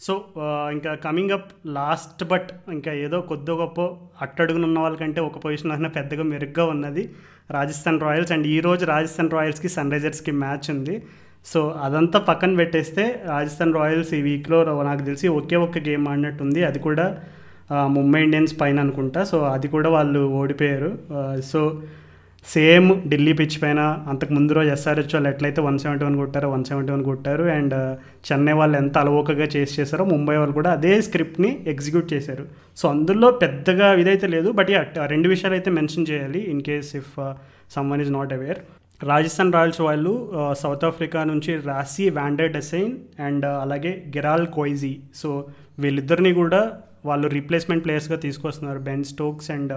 Speaker 2: సో ఇంకా కమింగ్ అప్ లాస్ట్ బట్ ఇంకా ఏదో కొద్ది గొప్ప అట్టడుగునున్న వాళ్ళకంటే ఒక పొజిషన్ అయినా పెద్దగా మెరుగ్గా ఉన్నది రాజస్థాన్ రాయల్స్. అండ్ ఈ రోజు రాజస్థాన్ రాయల్స్కి సన్ రైజర్స్కి మ్యాచ్ ఉంది. సో అదంతా పక్కన పెట్టేస్తే రాజస్థాన్ రాయల్స్ ఈ వీక్లో నాకు తెలిసి ఒకే ఒక్క గేమ్ ఆడినట్టుంది. అది కూడా ముంబై ఇండియన్స్ పైన అనుకుంటా. సో అది కూడా వాళ్ళు ఓడిపోయారు. సో సేమ్ ఢిల్లీ పిచ్ పైన అంతకు ముందు రోజు ఎస్ఆర్హెచ్ వాళ్ళు ఎట్లయితే వన్ సెవెంటీ వన్ కొట్టారో వన్ సెవెంటీ వన్ కొట్టారు అండ్ uh, చెన్నై వాళ్ళు ఎంత అలవోకగా చేసి చేశారో ముంబై వాళ్ళు కూడా అదే స్క్రిప్ట్ని ఎగ్జిక్యూట్ చేశారు. సో అందులో పెద్దగా ఇదైతే లేదు బట్ రెండు విషయాలు అయితే మెన్షన్ చేయాలి in case if someone is not aware Rajasthan Royals వాళ్ళు uh, సౌత్ ఆఫ్రికా నుంచి రాసి వ్యాండర్ డెసైన్ అండ్ అలాగే గెరాల్ కోయిజీ సో వీళ్ళిద్దరిని కూడా వాళ్ళు రీప్లేస్మెంట్ ప్లేయర్స్గా తీసుకొస్తున్నారు బెన్ స్టోక్స్ అండ్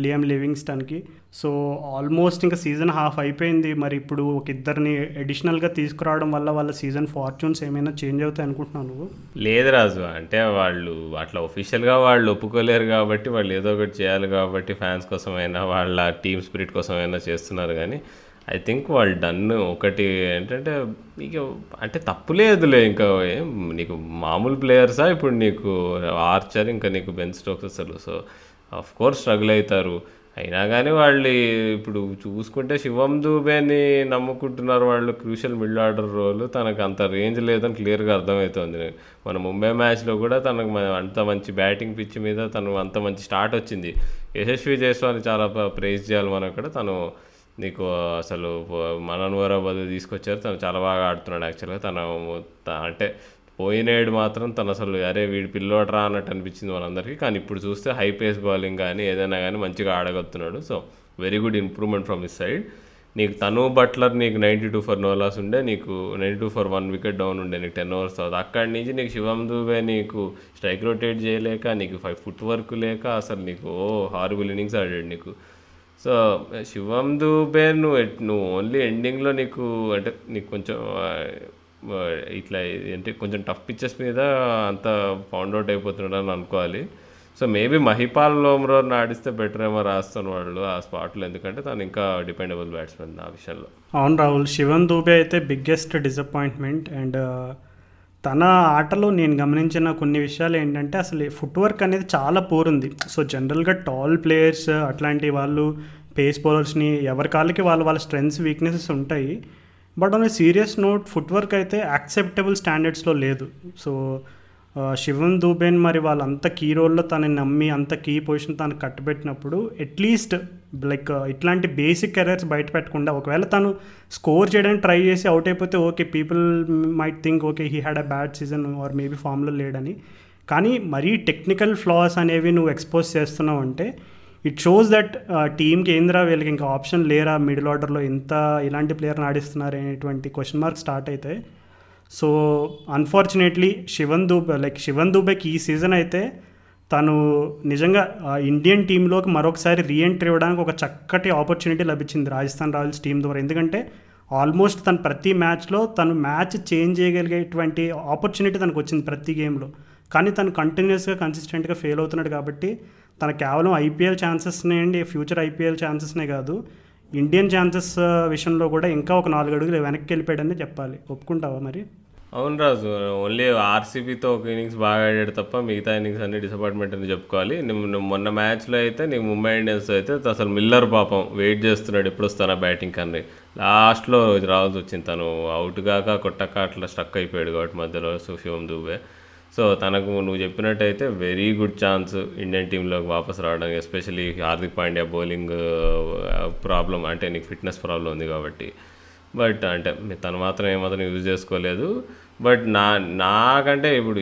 Speaker 2: లియామ్ లివింగ్స్టన్కి సో ఆల్మోస్ట్ ఇంకా సీజన్ హాఫ్ అయిపోయింది. మరి ఇప్పుడు ఒక ఇద్దరిని అడిషనల్గా తీసుకురావడం వల్ల వాళ్ళ సీజన్ ఫార్చ్యూన్స్ ఏమైనా చేంజ్ అవుతాయి అనుకుంటున్నావు నువ్వు?
Speaker 1: లేదు రాజు. అంటే వాళ్ళు అట్లా ఒఫీషియల్గా వాళ్ళు ఒప్పుకోలేరు కాబట్టి వాళ్ళు ఏదో ఒకటి చేయాలి కాబట్టి ఫ్యాన్స్ కోసమైనా వాళ్ళ టీమ్ స్పిరిట్ కోసమైనా చేస్తున్నారు కానీ ఐ థింక్ వాళ్ళు డన్ ఒకటి ఏంటంటే నీకు అంటే తప్పు లేదులే ఇంకా ఏం నీకు మామూలు ప్లేయర్సా ఇప్పుడు నీకు ఆర్చర్ ఇంకా నీకు బెన్ స్టోక్స్ అసలు సో ఆఫ్ కోర్స్ స్ట్రగుల్ అవుతారు. అయినా కానీ వాళ్ళు ఇప్పుడు చూసుకుంటే శివం దూబేని నమ్ముకుంటున్నారు వాళ్ళు క్రూషియల్ మిడిల్ ఆర్డర్ రోల్ తనకు అంత రేంజ్ లేదని క్లియర్గా అర్థమవుతుంది. మన ముంబై మ్యాచ్లో కూడా తనకు అంత మంచి బ్యాటింగ్ పిచ్ మీద తను అంత మంచి స్టార్ట్ వచ్చింది. యశస్వి జైస్వాల్ని చాలా ప్రైజ్ చేయాలి మనం కూడా తను నీకు అసలు మనన్ వరాబాద్ తీసుకొచ్చారు. తను చాలా బాగా ఆడుతున్నాడు యాక్చువల్గా తను త- అంటే పోయినేడు మాత్రం తను అసలు అరే వీడి పిల్లోడరా అన్నట్టు అనిపించింది మనందరికీ. కానీ ఇప్పుడు చూస్తే హై పేస్ బౌలింగ్ కానీ ఏదైనా కానీ మంచిగా ఆడగలుగుతున్నాడు. So very good improvement from his side నీకు తను బట్లర్ నీకు నైంటీ టూ ఫర్ నోలాస్ ఉండే నీకు ninety two for one wicket down ఉండే నీకు టెన్ ఓవర్స్ తర్వాత. అక్కడి నుంచి నీకు శివం దూబే నీకు స్ట్రైక్ రొటేట్ చేయలేక నీకు ఫైవ్ ఫుట్ వర్క్ లేక అసలు నీకు ఓ హార్బుల్ ఇన్నింగ్స్ ఆడాడు నీకు. సో శివం దూబే నువ్వు నువ్వు ఓన్లీ ఎండింగ్లో నీకు అంటే నీకు కొంచెం ఇట్లా అంటే కొంచెం టఫ్ పిక్చర్స్ మీద అంత ఫౌండ్ అవుట్ అయిపోతున్నాడు అని అనుకోవాలి. సో మేబీ మహిపాల్ లోమ్రోని ఆడిస్తే బెటర్ ఏమో రాస్తాను వాళ్ళు ఆ స్పాట్లో ఎందుకంటే తను ఇంకా డిపెండబుల్ బ్యాట్స్మెన్ ఆ విషయంలో.
Speaker 2: అవును రాహుల్ శివన్ దూబే అయితే బిగ్గెస్ట్ డిసప్పాయింట్మెంట్ అండ్ తన ఆటలో నేను గమనించిన కొన్ని విషయాలు ఏంటంటే అసలు ఫుట్వర్క్ అనేది చాలా పూర్ ఉంది. సో జనరల్గా టాల్ ప్లేయర్స్ అట్లాంటి వాళ్ళు పేస్ బౌలర్స్ని ఎవరి కాళ్ళకి వాళ్ళ వాళ్ళ స్ట్రెంగ్స్ వీక్నెసెస్ ఉంటాయి. But on serious note footwork అయితే యాక్సెప్టబుల్ స్టాండర్డ్స్లో లేదు. సో శివన్ దూబేన్ మరి వాళ్ళంత కీ రోల్లో తనని నమ్మి అంత కీ పొజిషన్ తను కట్టుబెట్టినప్పుడు అట్లీస్ట్ లైక్ ఇట్లాంటి బేసిక్ కెరీర్స్ బయట పెట్టకుండా ఒకవేళ తను స్కోర్ చేయడానికి ట్రై చేసి అవుట్ అయిపోతే okay people might think okay he had a bad season or maybe ఫామ్లో లేడని. కానీ మరీ టెక్నికల్ ఫ్లాస్ అనేవి నువ్వు ఎక్స్పోజ్ చేస్తున్నావు అంటే ఇట్ షోస్ దట్ టీమ్కి ఏంద్రా వీళ్ళకి ఇంకా ఆప్షన్ లేరా? మిడిల్ ఆర్డర్లో ఇంత ఇలాంటి ప్లేయర్ని ఆడిస్తున్నారు అనేటువంటి క్వశ్చన్ మార్క్ స్టార్ట్ అయితే so unfortunately Shivam Dube like Shivam దూబేకి ఈ సీజన్ అయితే తను నిజంగా ఇండియన్ టీంలోకి మరొకసారి రీఎంట్రీ ఇవ్వడానికి ఒక చక్కటి ఆపర్చునిటీ లభించింది రాజస్థాన్ రాయల్స్ టీం ద్వారా. ఎందుకంటే ఆల్మోస్ట్ తను ప్రతి మ్యాచ్లో తను మ్యాచ్ చేంజ్ చేయగలిగేటువంటి ఆపర్చునిటీ తనకు వచ్చింది ప్రతి గేమ్లో కానీ తను కంటిన్యూస్గా కన్సిస్టెంట్గా ఫెయిల్ అవుతున్నాడు కాబట్టి తన కేవలం ఐపీఎల్ ఛాన్సెస్నే అండి ఫ్యూచర్ ఐపీఎల్ ఛాన్సెస్నే కాదు. ఇండియన్ ఛాన్సెస్ uh, విషయంలో కూడా ఇంకా ఒక నాలుగు అడుగులు వెనక్కి వెళ్ళిపోయాడని చెప్పాలి. ఒప్పుకుంటావా మరి?
Speaker 1: అవును రాజు. ఓన్లీ ఆర్సీబీతో ఒక ఇన్నింగ్స్ బాగా ఆడాడు తప్ప మిగతా ఇన్నింగ్స్ అన్ని డిసప్పాయింట్మెంట్ అని చెప్పుకోవాలి. నువ్వు- మొన్న మ్యాచ్లో అయితే నీకు ముంబై ఇండియన్స్ అయితే అసలు మిల్లర్ పాపం వెయిట్ చేస్తున్నాడు ఎప్పుడు వస్తానా బ్యాటింగ్ కన్నా. లాస్ట్లో రావాల్సి వచ్చింది తను. అవుట్ కాక కొట్టక అట్లా స్ట్రక్ అయిపోయాడు కాబట్టి మధ్యలో శివం దువ్వే. సో తనకు నువ్వు చెప్పినట్టయితే వెరీ గుడ్ ఛాన్స్ ఇండియన్ టీంలోకి వాపస్ రావడానికి especially Hardik Pandya bowling problem uh, అంటే నీకు ఫిట్నెస్ ప్రాబ్లం ఉంది కాబట్టి. బట్ అంటే తను మాత్రం ఏమాత్రం యూజ్ చేసుకోలేదు. బట్ నా నాకంటే ఇప్పుడు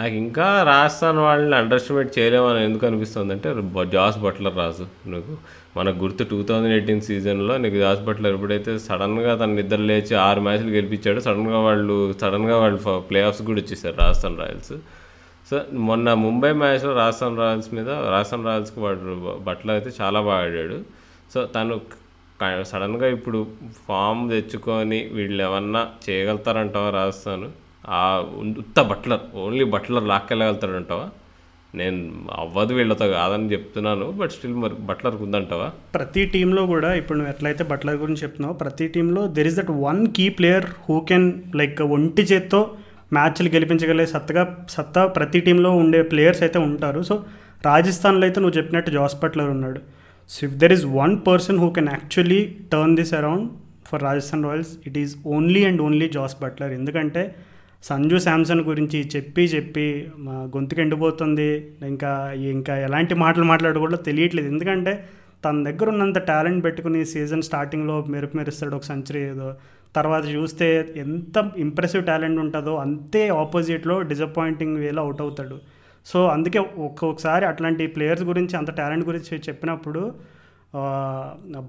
Speaker 1: నాకు ఇంకా రాజస్థాన్ వాళ్ళని అండర్స్టిమేట్ చేయలేమని ఎందుకు అనిపిస్తుంది అంటే జాస్ బట్లర్ రాజు నువ్వు మనకు గుర్తు టూ థౌజండ్ ఎయిటీన్ సీజన్లో నీకు జాస్ బట్లర్ ఎప్పుడైతే సడన్గా తన నిద్ర లేచి ఆరు మ్యాచ్లు గెలిపించాడు సడన్గా వాళ్ళు సడన్గా వాళ్ళు ప్లే ఆఫ్స్ కూడా వచ్చేసారు రాజస్థాన్ రాయల్స్. సో మొన్న ముంబై మ్యాచ్లో రాజస్థాన్ రాయల్స్ మీద రాజస్థాన్ రాయల్స్కి వాడు బట్లర్ అయితే చాలా బాగా ఆడాడు. సో తను సడన్గా ఇప్పుడు ఫామ్ తెచ్చుకొని వీళ్ళు ఏమన్నా చేయగలుగుతారంటావా రాజస్థాన్? ఆ ఉత్త బట్లర్ ఓన్లీ బట్లర్ లాక్కెళ్ళగలుగుతాడంటావా? నేను అవ్వదు వీళ్ళతో కాదని చెప్తున్నాను బట్ స్టిల్ మరి బట్లర్కి ఉందంటావా?
Speaker 2: ప్రతి టీంలో కూడా ఇప్పుడు నువ్వు ఎట్లయితే బట్లర్ గురించి చెప్తున్నావు ప్రతి టీంలో there is that one key player who can like ఒంటి చేత్తో మ్యాచ్లు గెలిపించగలిగే సత్తగా సత్తా ప్రతి టీంలో ఉండే ప్లేయర్స్ అయితే ఉంటారు. సో రాజస్థాన్లో అయితే నువ్వు చెప్పినట్టు జాస్ బట్లర్ ఉన్నాడు. So if there is one person who can actually turn this around for Rajasthan Royals it is only and only Jos Buttler ఎందుకంటే సంజు శాంసన్ గురించి చెప్పి చెప్పి మా గొంతుకు ఎండిపోతుంది. ఇంకా ఇంకా ఎలాంటి మాటలు మాట్లాడకూడదో తెలియట్లేదు. ఎందుకంటే తన దగ్గర ఉన్నంత టాలెంట్ పెట్టుకుని సీజన్ స్టార్టింగ్లో మెరుపు మెరుస్తాడు ఒక సెంచరీ ఏదో. తర్వాత చూస్తే ఎంత ఇంప్రెసివ్ టాలెంట్ ఉంటుందో అంతే ఆపోజిట్లో డిసప్పాయింటింగ్ వేలో అవుట్ అవుతాడు. సో అందుకే ఒక్కొక్కసారి అట్లాంటి ప్లేయర్స్ గురించి అంత టాలెంట్ గురించి చెప్పినప్పుడు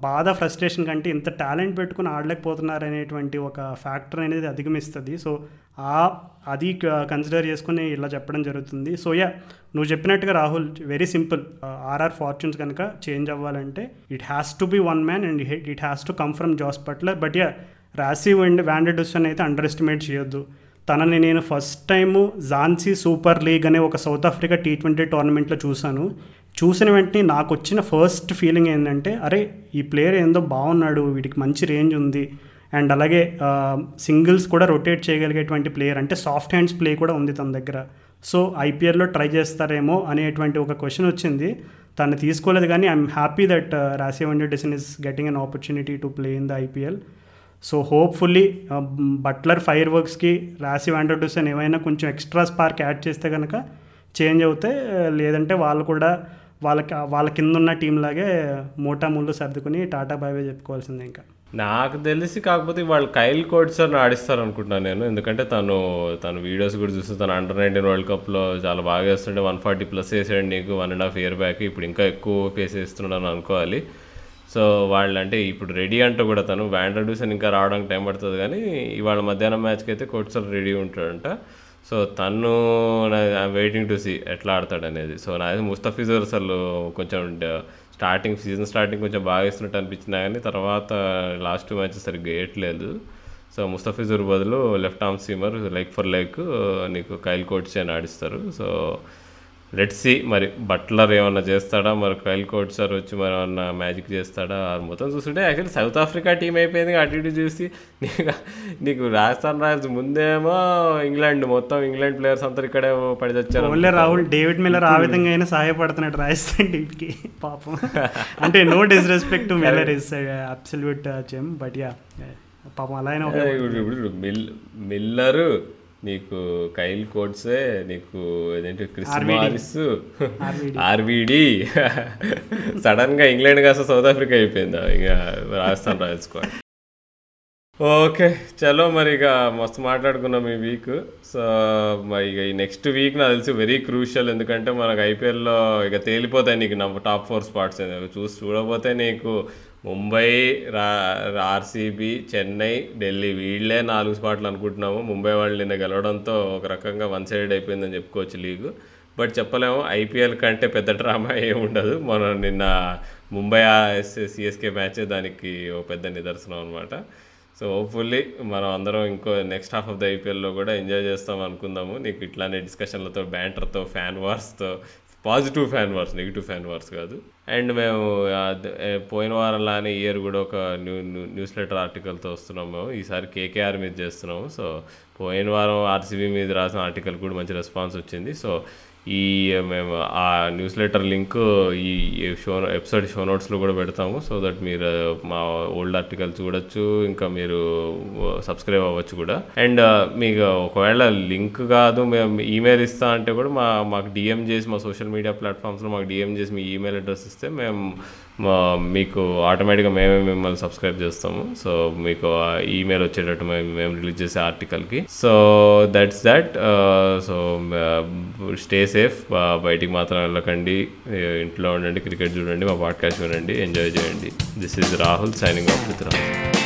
Speaker 2: బాధ ఫ్రస్ట్రేషన్ కంటే ఇంత టాలెంట్ పెట్టుకుని ఆడలేకపోతున్నారు అనేటువంటి ఒక ఫ్యాక్టర్ అనేది అధిగమిస్తుంది. సో ఆ అది కన్సిడర్ చేసుకుని ఇలా చెప్పడం జరుగుతుంది. సో యా నువ్వు చెప్పినట్టుగా Rahul very simple. RR fortunes కనుక చేంజ్ అవ్వాలంటే it has to be one man and it has to come from Jos Buttler but yeah Rassie and van der Dussen అయితే అండర్ ఎస్టిమేట్ చేయొద్దు. తనని నేను first time Mzansi super league అనే ఒక south Africa T twenty టోర్నమెంట్లో చూశాను. చూసిన వెంటనే నాకు వచ్చిన ఫస్ట్ ఫీలింగ్ ఏంటంటే అరే ఈ ప్లేయర్ ఏందో బాగున్నాడు వీడికి మంచి రేంజ్ ఉంది. అండ్ అలాగే సింగిల్స్ కూడా రొటేట్ చేయగలిగేటువంటి ప్లేయర్ అంటే సాఫ్ట్ హ్యాండ్స్ ప్లే కూడా ఉంది తన దగ్గర. సో ఐపీఎల్లో ట్రై చేస్తారేమో అనేటువంటి ఒక క్వశ్చన్ వచ్చింది. తను తీసుకోలేదు కానీ I'm happy that Rassie van der Dussen is getting an opportunity to play in the IPL so hopefully Buttler fire వర్క్స్కి Rassie వాండర్డూసన్ ఏమైనా కొంచెం ఎక్స్ట్రా స్పార్క్ యాడ్ చేస్తే కనుక చేంజ్ అవుతే లేదంటే వాళ్ళు కూడా వాళ్ళకి వాళ్ళ కింద ఉన్న టీంలాగే మోటా ముళ్ళు సర్దుకుని టాటా బాయ్ చెప్పుకోవాల్సిందే ఇంకా.
Speaker 1: నాకు తెలిసి కాకపోతే వాళ్ళు కైల్ కోడ్సర్ని ఆడిస్తారు అనుకుంటున్నాను నేను. ఎందుకంటే తను తను వీడియోస్ కూడా చూస్తే తను అండర్ నైన్టీన్ వరల్డ్ కప్లో చాలా బాగా వేస్తుండే. వన్ ఫార్టీ ప్లస్ వేసాడు నీకు one and half year back ఇప్పుడు ఇంకా ఎక్కువ పేస్ వేస్తున్నాడు అని అనుకోవాలి. సో వాళ్ళు అంటే ఇప్పుడు రెడీ అంటూ కూడా తను వ్యాండర్డూసన్ ఇంకా రావడానికి టైం పడుతుంది కానీ ఇవాళ మధ్యాహ్నం మ్యాచ్కి అయితే కోట్సల్ రెడీ ఉంటాడంట. సో తను వెయిటింగ్ టు సీ ఎట్లా ఆడతాడు అనేది. సో నా ముస్తఫిజర్ అసలు కొంచెం స్టార్టింగ్ సీజన్ స్టార్టింగ్ కొంచెం బాగా ఇస్తున్నట్టు అనిపించినా కానీ తర్వాత లాస్ట్ టూ మ్యాచెస్ సరిగ్గా వేయట్లేదు. సో ముస్తఫిజుర్ బదులు left arm seamer like for like నీకు కైల్ కోట్స్ అని ఆడిస్తారు. సో లెట్ సి మరి బట్లర్ ఏమన్నా చేస్తాడా? మరి కైల్ కోట్ సార్ వచ్చి మరి ఏమన్నా మ్యాజిక్ చేస్తాడా? మొత్తం చూస్తుంటే యాక్చువల్లీ సౌత్ ఆఫ్రికా టీం అయిపోయింది అటు ఇటు చూసి. నీకు నీకు రాజస్థాన్ రాయల్స్ ముందేమో ఇంగ్లాండ్ మొత్తం ఇంగ్లాండ్ ప్లేయర్స్ అంతా ఇక్కడే పడి తెచ్చారు
Speaker 2: ఓన్లీ రాహుల్ డేవిడ్ మిల్లర్ ఆ విధంగా అయినా సహాయపడుతున్నాడు రాజస్థాన్ టీంకి పాపం. అంటే no disrespect to Miller is absolute gem but yeah పాపం అలా అయినా
Speaker 1: ఇప్పుడు ఇప్పుడు మిల్ మిల్లరు నీకు కైల్ కోట్సే నీకు ఏదేంటి క్రిస్ మారిస్ ఆర్విడి సడన్గా ఇంగ్లాండ్ కాస్త సౌత్ ఆఫ్రికా అయిపోయిందా? ఇక రాజస్థాన్ రాయల్స్ స్క్వాడ్ ఓకే చలో మరి ఇక మస్తు మాట్లాడుకున్నాం ఈ వీక్ సో మరి ఇక ఈ నెక్స్ట్ వీక్ నాకు తెలిసి వెరీ క్రూషియల్ ఎందుకంటే మనకు ఐపీఎల్లో ఇక తేలిపోతాయి నీకు నా టాప్ ఫోర్ స్పాట్స్ చూసి చూడకపోతే నీకు ముంబై రా ఆర్సీబీ చెన్నై ఢిల్లీ వీళ్ళే నాలుగు స్పాట్లు అనుకుంటున్నాము. ముంబై వాళ్ళు నిన్న గెలవడంతో ఒక రకంగా వన్ సైడ్ అయిపోయిందని చెప్పుకోవచ్చు లీగు. బట్ చెప్పలేము ఐపీఎల్ కంటే పెద్ద డ్రామా ఏమి ఉండదు. మనం నిన్న ముంబై సిఎస్కే మ్యాచ్ దానికి ఓ పెద్ద నిదర్శనం అనమాట సో హోప్ఫుల్లీ మనం అందరం ఇంకో నెక్స్ట్ హాఫ్ ఆఫ్ ద ఐపీఎల్లో కూడా ఎంజాయ్ చేస్తాం అనుకుందాము. నీకు ఇట్లానే డిస్కషన్లతో బ్యాంటర్తో fan వార్స్తో positive fan wars negative fan wars కాదు. అండ్ మేము పోయిన వారంలానే ఇయర్ కూడా ఒక న్యూ న్యూస్ లెటర్ ఆర్టికల్తో వస్తున్నాము మేము. ఈసారి కేకేఆర్ మీద చేస్తున్నాము. సో పోయిన వారం ఆర్సీబీ మీద రాసిన ఆర్టికల్ కూడా మంచి రెస్పాన్స్ వచ్చింది. సో ఈ మేము ఆ న్యూస్ లెటర్ లింక్ ఈ షో ఎపిసోడ్ షో నోట్స్లో కూడా పెడతాము. సో దట్ మీరు మా ఓల్డ్ ఆర్టికల్ చూడొచ్చు ఇంకా మీరు సబ్స్క్రైబ్ అవ్వచ్చు కూడా. అండ్ uh, మీకు ఒకవేళ లింక్ కాదు మేము ఈమెయిల్ ఇస్తా అంటే కూడా మా మాకు డిఎం చేసి మా సోషల్ మీడియా ప్లాట్ఫామ్స్లో మాకు డిఎం చేసి మీ ఈమెయిల్ అడ్రస్ ఇస్తే మేము మీకు ఆటోమేటిక్గా మేమే మిమ్మల్ని సబ్స్క్రైబ్ చేస్తాము. సో మీకు ఈమెయిల్ వచ్చేటట్టు మేము మేము రిలీజ్ చేసే ఆర్టికల్కి so that's that so stay safe బయటికి మాత్రం వెళ్ళకండి. ఇంట్లో ఉండండి క్రికెట్ చూడండి మా పాడ్కాస్ట్ వినండి ఎంజాయ్ చేయండి. This is Rahul signing off with Rahul